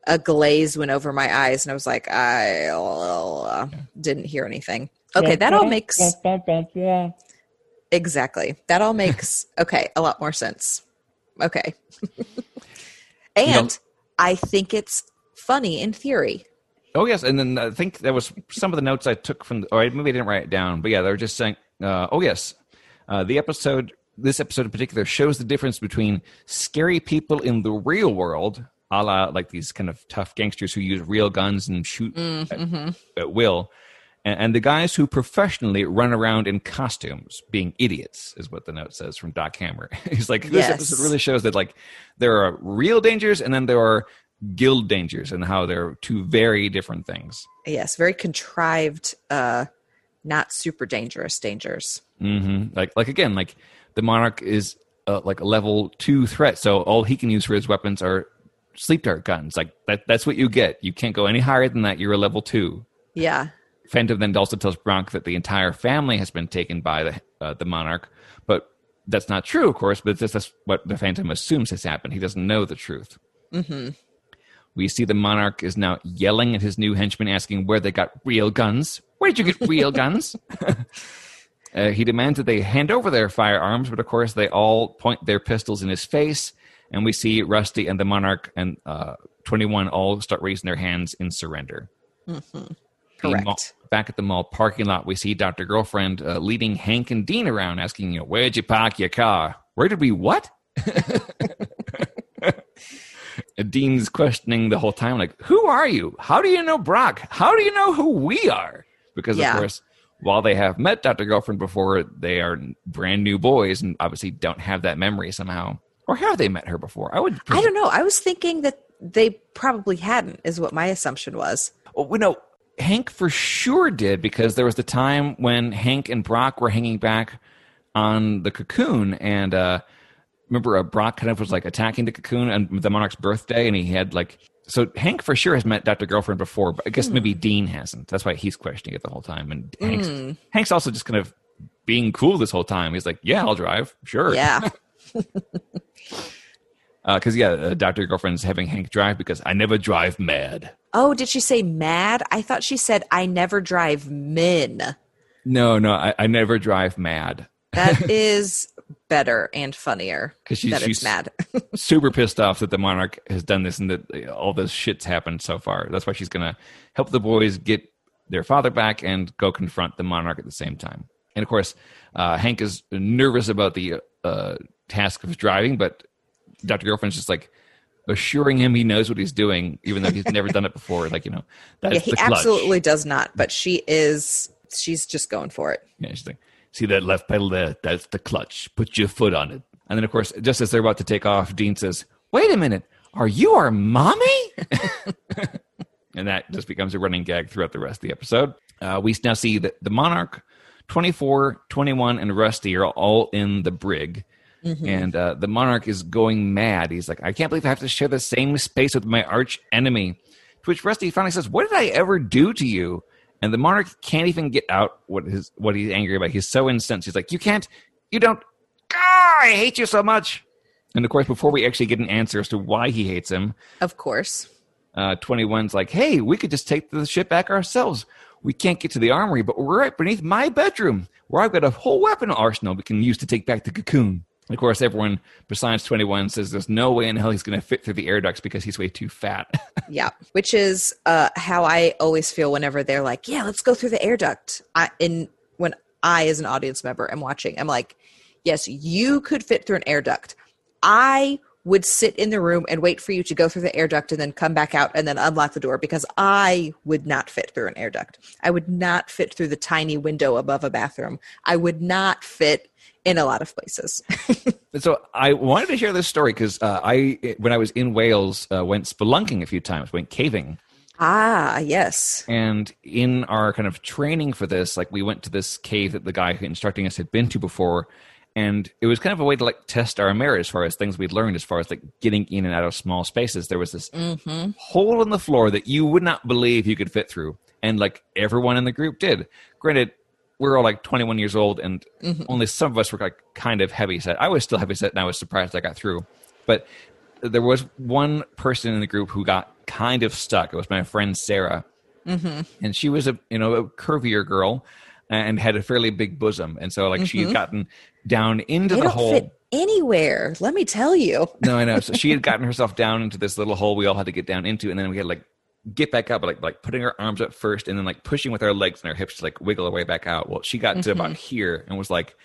a glaze went over my eyes, and I was like, I uh, didn't hear anything. Okay, that all makes exactly. That all makes okay a lot more sense. Okay, and I think it's funny in theory. Oh yes, and then I think that was some of the notes I took from, the, or maybe I didn't write it down, but yeah, they were just saying, uh, oh yes, uh, the episode, this episode in particular, shows the difference between scary people in the real world, a la like these kind of tough gangsters who use real guns and shoot Mm-hmm. at, at will, and, and the guys who professionally run around in costumes, being idiots, is what the note says from Doc Hammer. He's like, this Yes. episode really shows that like there are real dangers and then there are guild dangers and how they're two very different things. Yes, very contrived, uh, not super dangerous dangers. mm-hmm. Like, like again, like the monarch is uh, like a level two threat, so all he can use for his weapons are sleep dart guns. Like that, that's what you get. You can't go any higher than that. You're a level two. Yeah. Phantom then also tells Brock that the entire family has been taken by the uh, the monarch, but that's not true, of course. But this is what the Phantom assumes has happened. He doesn't know the truth. hmm We see the monarch is now yelling at his new henchmen, asking where they got real guns. Where'd you get real guns? uh, he demands that they hand over their firearms, but of course they all point their pistols in his face, and we see Rusty and the monarch and uh, Twenty One all start raising their hands in surrender. hmm The Correct. mall- back at the mall parking lot, we see Dr. Girlfriend uh, leading Hank and Dean around, asking, you know, where'd you park your car? Where did we what? Dean's questioning the whole time, like, who are you? How do you know Brock? How do you know who we are? Because, Yeah. of course, while they have met Dr. Girlfriend before, they are brand new boys and obviously don't have that memory somehow. Or have they met her before? I would. I don't know. I was thinking that they probably hadn't, is what my assumption was. Well, we know Hank for sure did because there was the time when Hank and Brock were hanging back on the cocoon, and uh, remember uh, Brock kind of was like attacking the cocoon on the Monarch's birthday, and he had like so Hank for sure has met Dr. Girlfriend before, but I guess maybe Dean hasn't. That's why he's questioning it the whole time, and Hank's Mm. Hank's also just kind of being cool this whole time. He's like, "Yeah, I'll drive, sure." Yeah. because yeah, uh, Dr. Girlfriend's having Hank drive because I never drive mad. Oh, did she say mad? I thought she said, I never drive men. No, no, I, I never drive mad. That is better and funnier 'Cause she's- mad. super pissed off that the monarch has done this and that uh, all this shit's happened so far. That's why she's gonna help the boys get their father back and go confront the monarch at the same time. And of course, uh, Hank is nervous about the uh, task of driving, but Dr. Girlfriend's just like assuring him he knows what he's doing, even though he's never done it before. Like you know, that's yeah, he absolutely does not, but she is, she's just going for it. Yeah, she's like, see that left pedal there? That's the clutch. Put your foot on it. And then, of course, just as they're about to take off, Dean says, Wait a minute. Are you our mommy? and that just becomes a running gag throughout the rest of the episode. Uh, we now see that the Monarch, 24, 21, and Rusty are all in the brig. And uh, the Monarch is going mad. He's like, I can't believe I have to share the same space with my arch enemy. To which Rusty finally says, What did I ever do to you? And the monarch can't even get out what his what he's angry about. He's so incensed. He's like, "You can't, you don't. Ah, I hate you so much." And of course, before we actually get an answer as to why he hates him, Of course. uh, 21's like, "Hey, we could just take the ship back ourselves. We can't get to the armory, but we're right beneath my bedroom, where I've got a whole weapon arsenal we can use to take back the cocoon." And of course, everyone besides 21 says there's no way in hell he's going to fit through the air ducts because he's way too fat. Yeah. Which is uh, how I always feel whenever they're like, yeah, let's go through the air duct. I, in when I, as an audience member, am watching, I'm like, yes, you could fit through an air duct. I would sit in the room and wait for you to go through the air duct and then come back out and then unlock the door because I would not fit through an air duct. I would not fit through the tiny window above a bathroom. I would not fit in a lot of places. So I wanted to share this story because uh, I, when I was in Wales, uh, went spelunking a few times, went caving, ah, yes. and in our kind of training for this, like we went to this cave that the guy who instructing us had been to before, and it was kind of a way to like test our merit as far as things we'd learned as far as like getting in and out of small spaces. There was this hmm hole in the floor that you would not believe you could fit through, and like everyone in the group did. Granted, we're all like 21 years old, and mm-hmm. only some of us were like kind of heavy set. I was still heavy set, and I was surprised I got through. But there was one person in the group who got kind of stuck. It was my friend Sarah, mm-hmm. and she was a you know a curvier girl and had a fairly big bosom, and so like she had mm-hmm. gotten down into They the hole. fit anywhere. Let me tell you. No, I know. So she had gotten herself down into this little hole we all had to get down into, and then we had like get back up, but like like putting her arms up first, and then like pushing with our legs and our hips to like wiggle her way back out. Well, she got to Mm-hmm. about here and was like,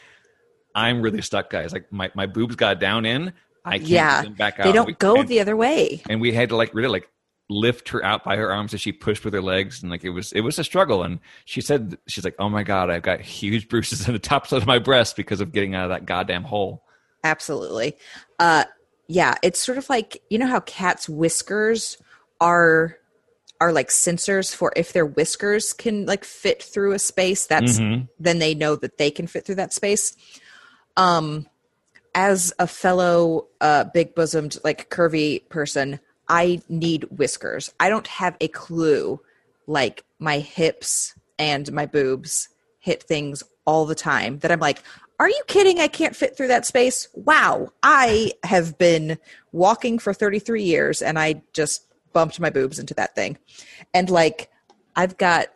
"I'm really stuck, guys. Like my my boobs got down in. I can't Yeah, get them back out. they don't We- go and, the other way. and we had to like really like lift her out by her arms as she pushed with her legs and like it was it was a struggle and she said she's like oh my god i've got huge bruises in the tops of my breast because of getting out of that goddamn hole Absolutely. Uh yeah, it's sort of like you know how cats' whiskers are are like sensors for if their whiskers can like fit through a space that's Mhm. then they know that they can fit through that space. Um as a fellow uh big bosomed like curvy person, I need whiskers. I don't have a clue like my hips and my boobs hit things all the time that I'm like, are you kidding? I can't fit through that space. Wow. I have been walking for 33 years and I just bumped my boobs into that thing. And like, I've got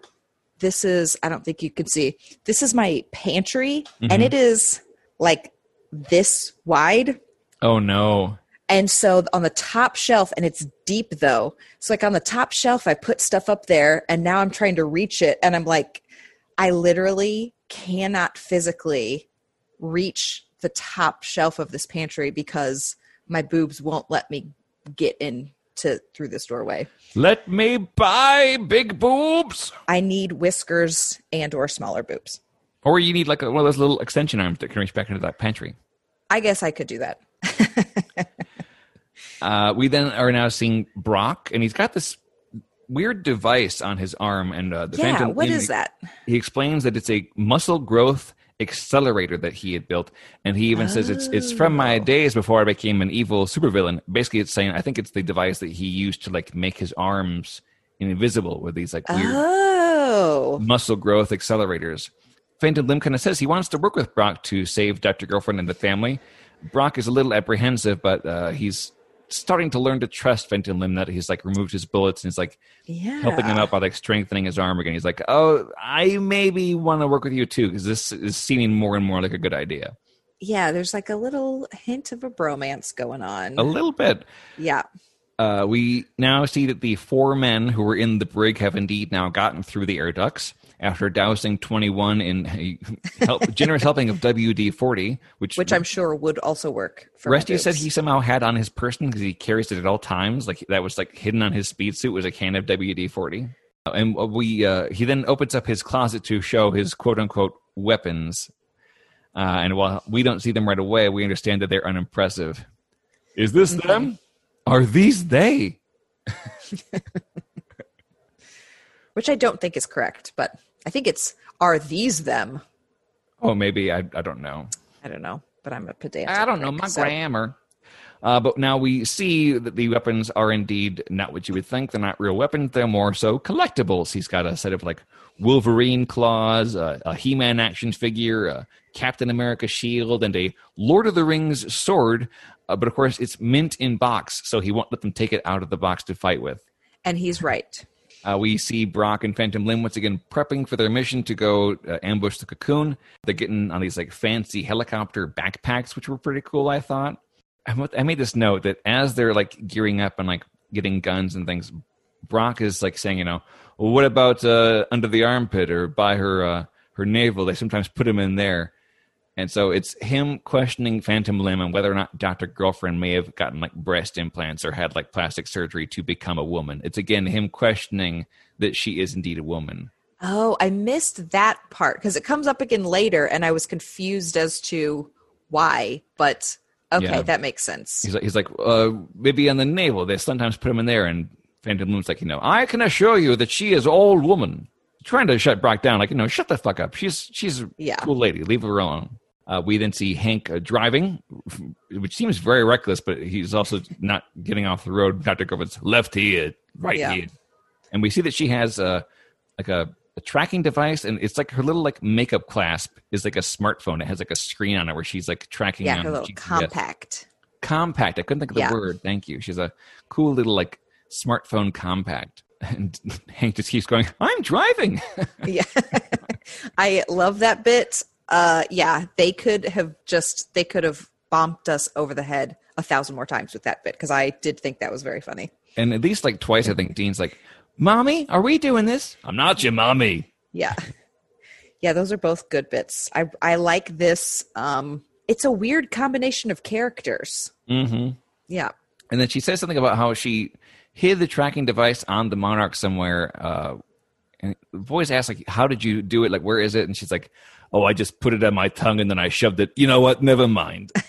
this is, I don't think you can see, this is my pantry and mm-hmm. it is like this wide. oh no And so on the top shelf, and it's deep though. So like on the top shelf, I put stuff up there, and now I'm trying to reach it, and I'm like, I literally cannot physically reach the top shelf of this pantry because my boobs won't let me get in to through this doorway. let me buy big boobs I need whiskers and or smaller boobs. or you need like a, one of those little extension arms that can reach back into that pantry I guess I could do that. uh, we then are now seeing brock and he's got this weird device on his arm and uh, the Yeah, phantom what is that? he explains that it's a muscle growth accelerator that he had built. And he even says it's it's from my Oh. days before i became an evil supervillain. Basically it's saying i think it's the device that he used to like make his arms invisible with these like weird Oh, muscle growth accelerators. Phantom limb kind of says he wants to work with brock to save dr girlfriend and the family. Brock is a little apprehensive but uh, he's starting to learn to trust Phantom Limb that he's like removed his bullets and he's like yeah. helping him out by like strengthening his arm again. He's like, "Oh, I maybe want to work with you too because this is seeming more and more like a good idea." Yeah, there's like a little hint of a bromance going on. A little bit. Yeah. Uh, we now see that the four men who were in the brig have indeed now gotten through the air ducts after dousing 21 in a help, generous helping of WD-40, which Which I'm sure would also work Rusty said he somehow had on his person because he carries it at all times. Like that was like hidden on his speed suit was a can of WD forty. And we uh, he then opens up his closet to show his quote unquote weapons. Uh, and while we don't see them right away, we understand that they're unimpressive. Is this them? Are these they? which I don't think is correct, but I think it's are these them? Oh, maybe I I don't know. I don't know, but I'm a pedantic. I don't know my so- grammar. Uh, but now we see that the weapons are indeed not what you would think. They're not real weapons. They're more so collectibles. He's got a set of like Wolverine claws, uh, a He-Man action figure, a Captain America shield, and a Lord of the Rings sword. Uh, but of course, it's mint in box, so he won't let them take it out of the box to fight with. And he's right. Uh, we see Brock and Phantom Limb once again prepping for their mission to go uh, ambush the cocoon. They're getting on these like fancy helicopter backpacks, which were pretty cool. I thought. I made this note that as they're like gearing up and like getting guns and things, Brock is like saying, you know, well, what about uh, under the armpit or by her uh, her navel? They sometimes put him in there. And so it's him questioning Phantom Limb and whether or not Dr. Girlfriend may have gotten like breast implants or had like plastic surgery to become a woman. It's again him questioning that she is indeed a woman. Oh, I missed that part because it comes up again later, and I was confused as to why. But okay, Yeah. that makes sense. He's like, he's like, uh, maybe on the navel. They sometimes put him in there. And Phantom Limb's like, you know, I can assure you that she is old woman. Trying to shut Brock down, like, you know, shut the fuck up. She's she's a Yeah. cool lady. Leave her alone. Uh, we then see Hank uh, driving, which seems very reckless, but he's also not getting off the road. Dr. Girlfriend's left here, right Yeah. here. And we see that she has a, like a, a tracking device, and it's like her little like makeup clasp is like a smartphone. It has like a screen on it where she's like tracking Yeah, her little GPS compact. compact. I couldn't think of the Yeah. word. Thank you. She's a cool little like smartphone compact. And Hank just keeps going, I'm driving. yeah i love that bit uh yeah they could have just they could have bombed us over the head a thousand more times with that bit because i did think that was very funny and at least like twice, I think Dean's like, Mommy, are we doing this? I'm not your mommy. Yeah. Yeah, those are both good bits. I I like this. Um it's a weird combination of characters. Mm-hmm. Yeah. And then she says something about how she hid the tracking device on the Monarch somewhere. Uh, and the boys ask, like, how did you do it? Like, where is it? And she's like, oh, I just put it on my tongue and then I shoved it. You know what? Never mind.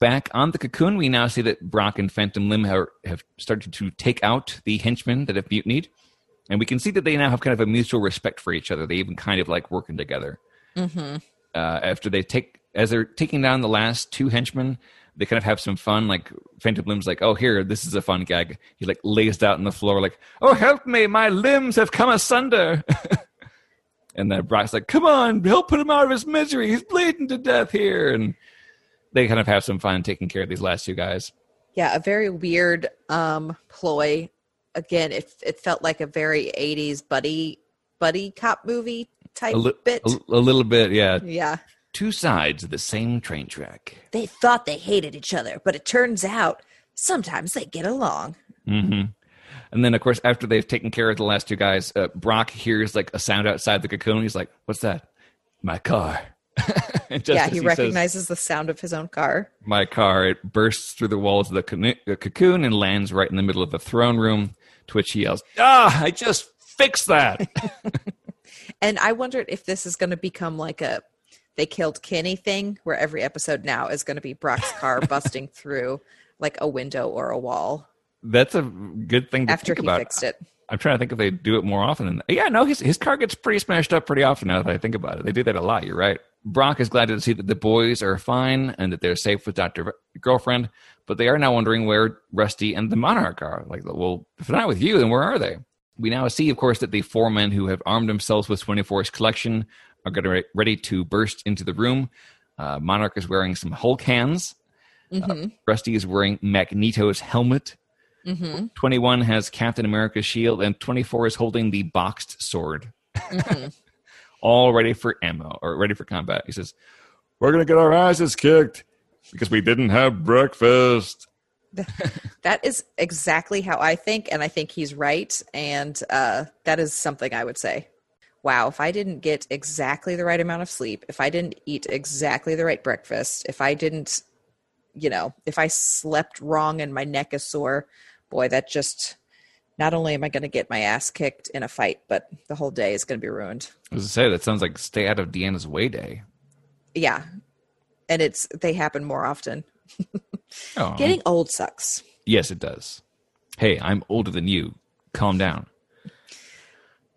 Back on the cocoon, we now see that Brock and Phantom Limb have, have started to take out the henchmen that have mutinied. And we can see that they now have kind of a mutual respect for each other. They even kind of like working together. Mm-hmm. Uh, after they take, as they're taking down the last two henchmen, they kind of have some fun. Like Phantom Limb's like, "Oh, here, this is a fun gag." He like lays out on the floor, like, "Oh, help me! My limbs have come asunder." and then Brock's like, "Come on, help put him out of his misery. He's bleeding to death here." And they kind of have some fun taking care of these last two guys. Yeah, a very weird um ploy. Again, it it felt like a very 80s buddy buddy cop movie type A, li- bit. a, a little bit, yeah. yeah. Two sides of the same train track. They thought they hated each other, but it turns out sometimes they get along. hmm And then, of course, after they've taken care of the last two guys, uh, Brock hears like a sound outside the cocoon. He's like, "What's that? My car." Just yeah, he, says, recognizes the sound of his own car. my car. It bursts through the walls of the the cocoon and lands right in the middle of the throne room. To which he yells, "Ah! I just fixed that!" And I wondered if this is going to become like a they killed Kenny thing, where every episode now is going to be Brock's car busting through like a window or a wall That's a good thing to after think he about. fixed it. I'm trying to think if they do it more often. Than yeah, no, his his car gets pretty smashed up pretty often. Now that I think about it, they do that a lot. You're right. Brock is glad to see that the boys are fine and that they're safe with Doctor Girlfriend, but they are now wondering where Rusty and the Monarch are. Like, well, if they're not with you, then where are they? We now see, of course, that the four men who have armed themselves with 24's collection are getting ready to burst into the room. Uh, Monarch is wearing some Hulk hands. hmm Rusty is wearing Magneto's helmet. Hmm 21 has Captain America's shield, and 24 is holding the boxed sword, hmm all ready for ammo or ready for combat. He says, We're going to get our asses kicked because we didn't have breakfast. that is exactly how I think, and I think he's right. And uh, that is something I would say. Wow, if I didn't get exactly the right amount of sleep, if I didn't eat exactly the right breakfast, if I didn't, you know, if I slept wrong and my neck is sore, boy, that just not only am I going to get my ass kicked in a fight, but the whole day is going to be ruined. As I say, that sounds like stay out of Deanna's way day. Yeah. And it's, they happen more often. Oh, Getting old sucks. yes, it does. Hey, I'm older than you. Calm down.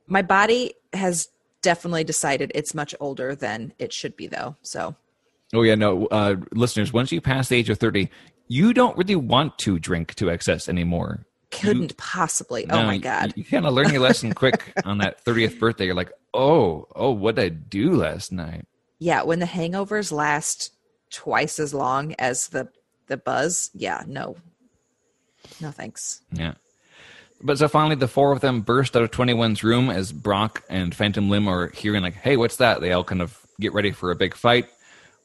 my body has definitely decided it's much older than it should be though so Oh, yeah, no, uh, listeners, once you pass the age of 30, you don't really want to drink to excess anymore. couldn't possibly oh No, my you- god You, kind of learn your lesson quick on that 30th birthday. You're like, oh, oh, what did I do last night? yeah when the hangovers last twice as long as the the buzz yeah no no thanks Yeah. But so finally, the four of them burst out of 21's room as Brock and Phantom Limb are hearing, like, hey, what's that? They all kind of get ready for a big fight.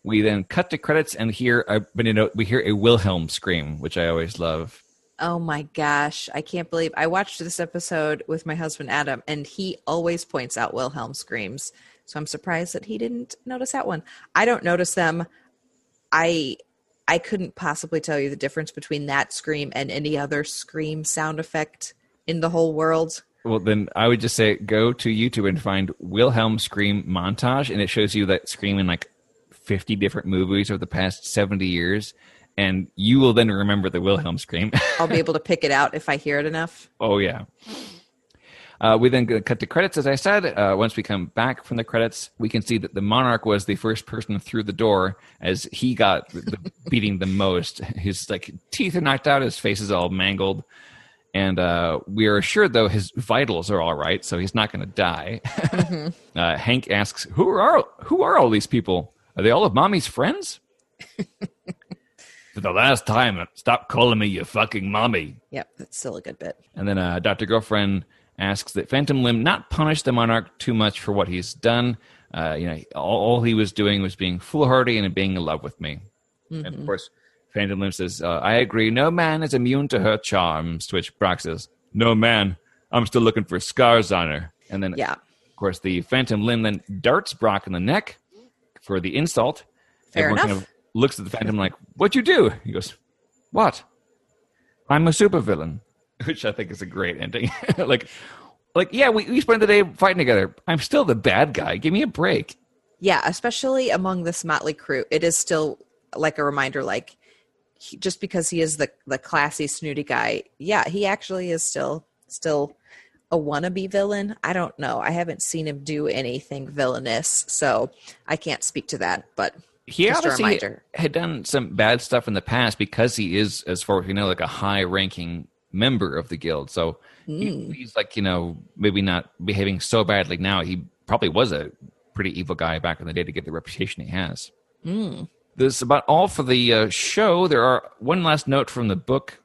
We then cut to credits and hear, I've been to note, we hear a Wilhelm scream, which I always love. oh my gosh. I can't believe i watched this episode with my husband adam and he always points out wilhelm screams. So i'm surprised that he didn't notice that one. I don't notice them. I i couldn't possibly tell you the difference between that scream and any other scream sound effect in the whole world. Well, then I would just say go to YouTube and find Wilhelm scream montage, and it shows you that scream in like 50 different movies over the past 70 years. And you will then remember the Wilhelm scream. i'll be able to pick it out if i hear it enough Oh yeah. Uh, we then cut to credits, as I said. Uh, once we come back from the credits, we can see that the monarch was the first person through the door, as he got the, beating the most. His like teeth are knocked out, his face is all mangled, and uh, we are assured though his vitals are all right, so he's not going to die. uh, Hank asks, "Who are who are all these people? Are they all of mommy's friends?" For the last time, stop calling me your fucking mommy. yep that's still a good bit And then uh, Dr. Girlfriend asks that Phantom Limb not punish the Monarch too much for what he's done. Uh, you know, all, all he was doing was being foolhardy and being in love with me. And of course, Phantom Limb says, uh, I agree. No man is immune to her charms. To which Brock says, "No, man, I'm still looking for scars on her." And then, Yeah. of course, the Phantom Limb then darts Brock in the neck for the insult. Fair Everyone enough. kind of looks at the Phantom like, "What'd you do?" He goes, "What? I'm a supervillain," which I think is a great ending. like, like yeah, we, we spent the day fighting together. I'm still the bad guy. Give me a break. Yeah, especially among this motley crew, it is still like a reminder. Like, he, just because he is the the classy, snooty guy, yeah, he actually is still still a wannabe villain. I don't know. I haven't seen him do anything villainous, so I can't speak to that. But he obviously had done some bad stuff in the past because he is, as far as we know, like a high-ranking member of the guild. So he- he's like, you know, maybe not behaving so badly now. He probably was a pretty evil guy back in the day to get the reputation he has. This is about all for the uh, show. There are one last note from the book.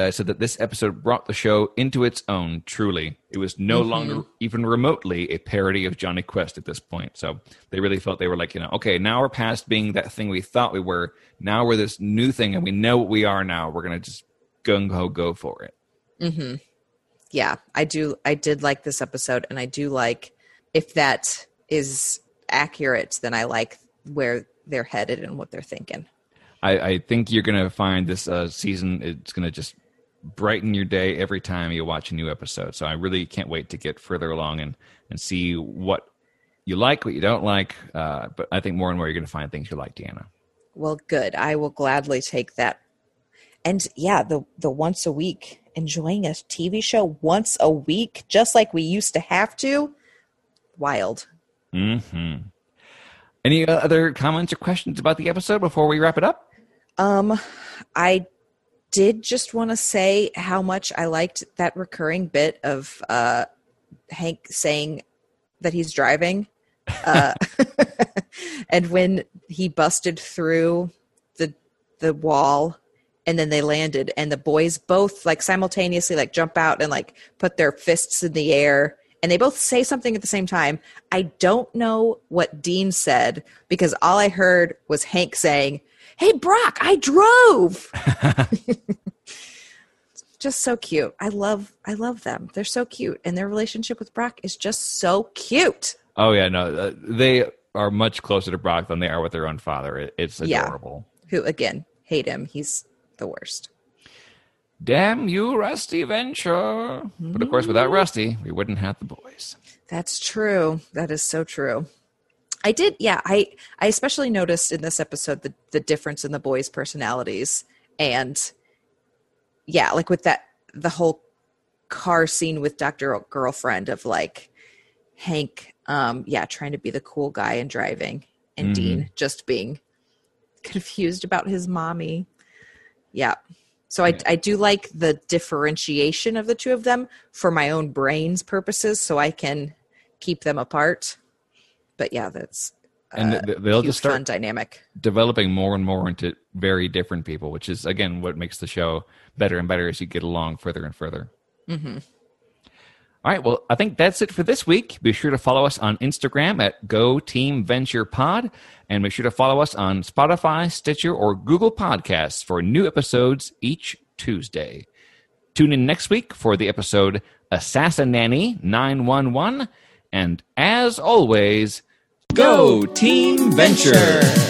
Uh, said that this episode brought the show into its own. Truly, it was no longer even remotely a parody of Jonny Quest at this point. So they really felt they were like, you know, okay, now we're past being that thing we thought we were. Now we're this new thing, and we know what we are. Now we're gonna just gung ho go for it. Hmm. yeah, I do. I did like this episode, and I do like if that is accurate, then I like where they're headed and what they're thinking. I, I think you're gonna find this uh, season. It's gonna just brighten your day every time you watch a new episode. So I really can't wait to get further along and and see what you like, what you don't like. Uh, but I think more and more you're gonna find things you like, Deanna. Well, good. I will gladly take that. And yeah, the the once a week, enjoying a TV show once a week, just like we used to have to. Wild. hmm Any other comments or questions about the episode before we wrap it up? Um, I did just want to say how much I liked that recurring bit of uh, Hank saying that he's driving, uh, and when he busted through the the wall, and then they landed, and the boys both like simultaneously like jump out and like put their fists in the air. And they both say something at the same time. I don't know what Dean said because all I heard was Hank saying, Hey, Brock, I drove. just so cute. I love I love them. They're so cute and their relationship with Brock is just so cute. Oh yeah, no, uh, they are much closer to Brock than they are with their own father. It, it's Yeah. adorable. Who again, hate him. He's the worst. Damn you, Rusty Venture! But of course, without Rusty, we wouldn't have the boys. That's true. That is so true. I did, yeah. I I especially noticed in this episode the the difference in the boys' personalities, and yeah, like with that the whole car scene with Doctor Girlfriend of like Hank, um, yeah, trying to be the cool guy and driving, and Mhm. Dean just being confused about his mommy. Yeah. So I, I do like the differentiation of the two of them for my own brain's purposes, so I can keep them apart. But yeah, that's And uh, they'll just start dynamic. developing more and more into very different people, which is again what makes the show better and better as you get along further and further. hmm All right, well, I think that's it for this week. Be sure to follow us on Instagram at Go Team Venture Pod, and make sure to follow us on Spotify, Stitcher, or Google Podcasts for new episodes each Tuesday. Tune in next week for the episode Assassin Nanny 911, and as always, Go Team Venture!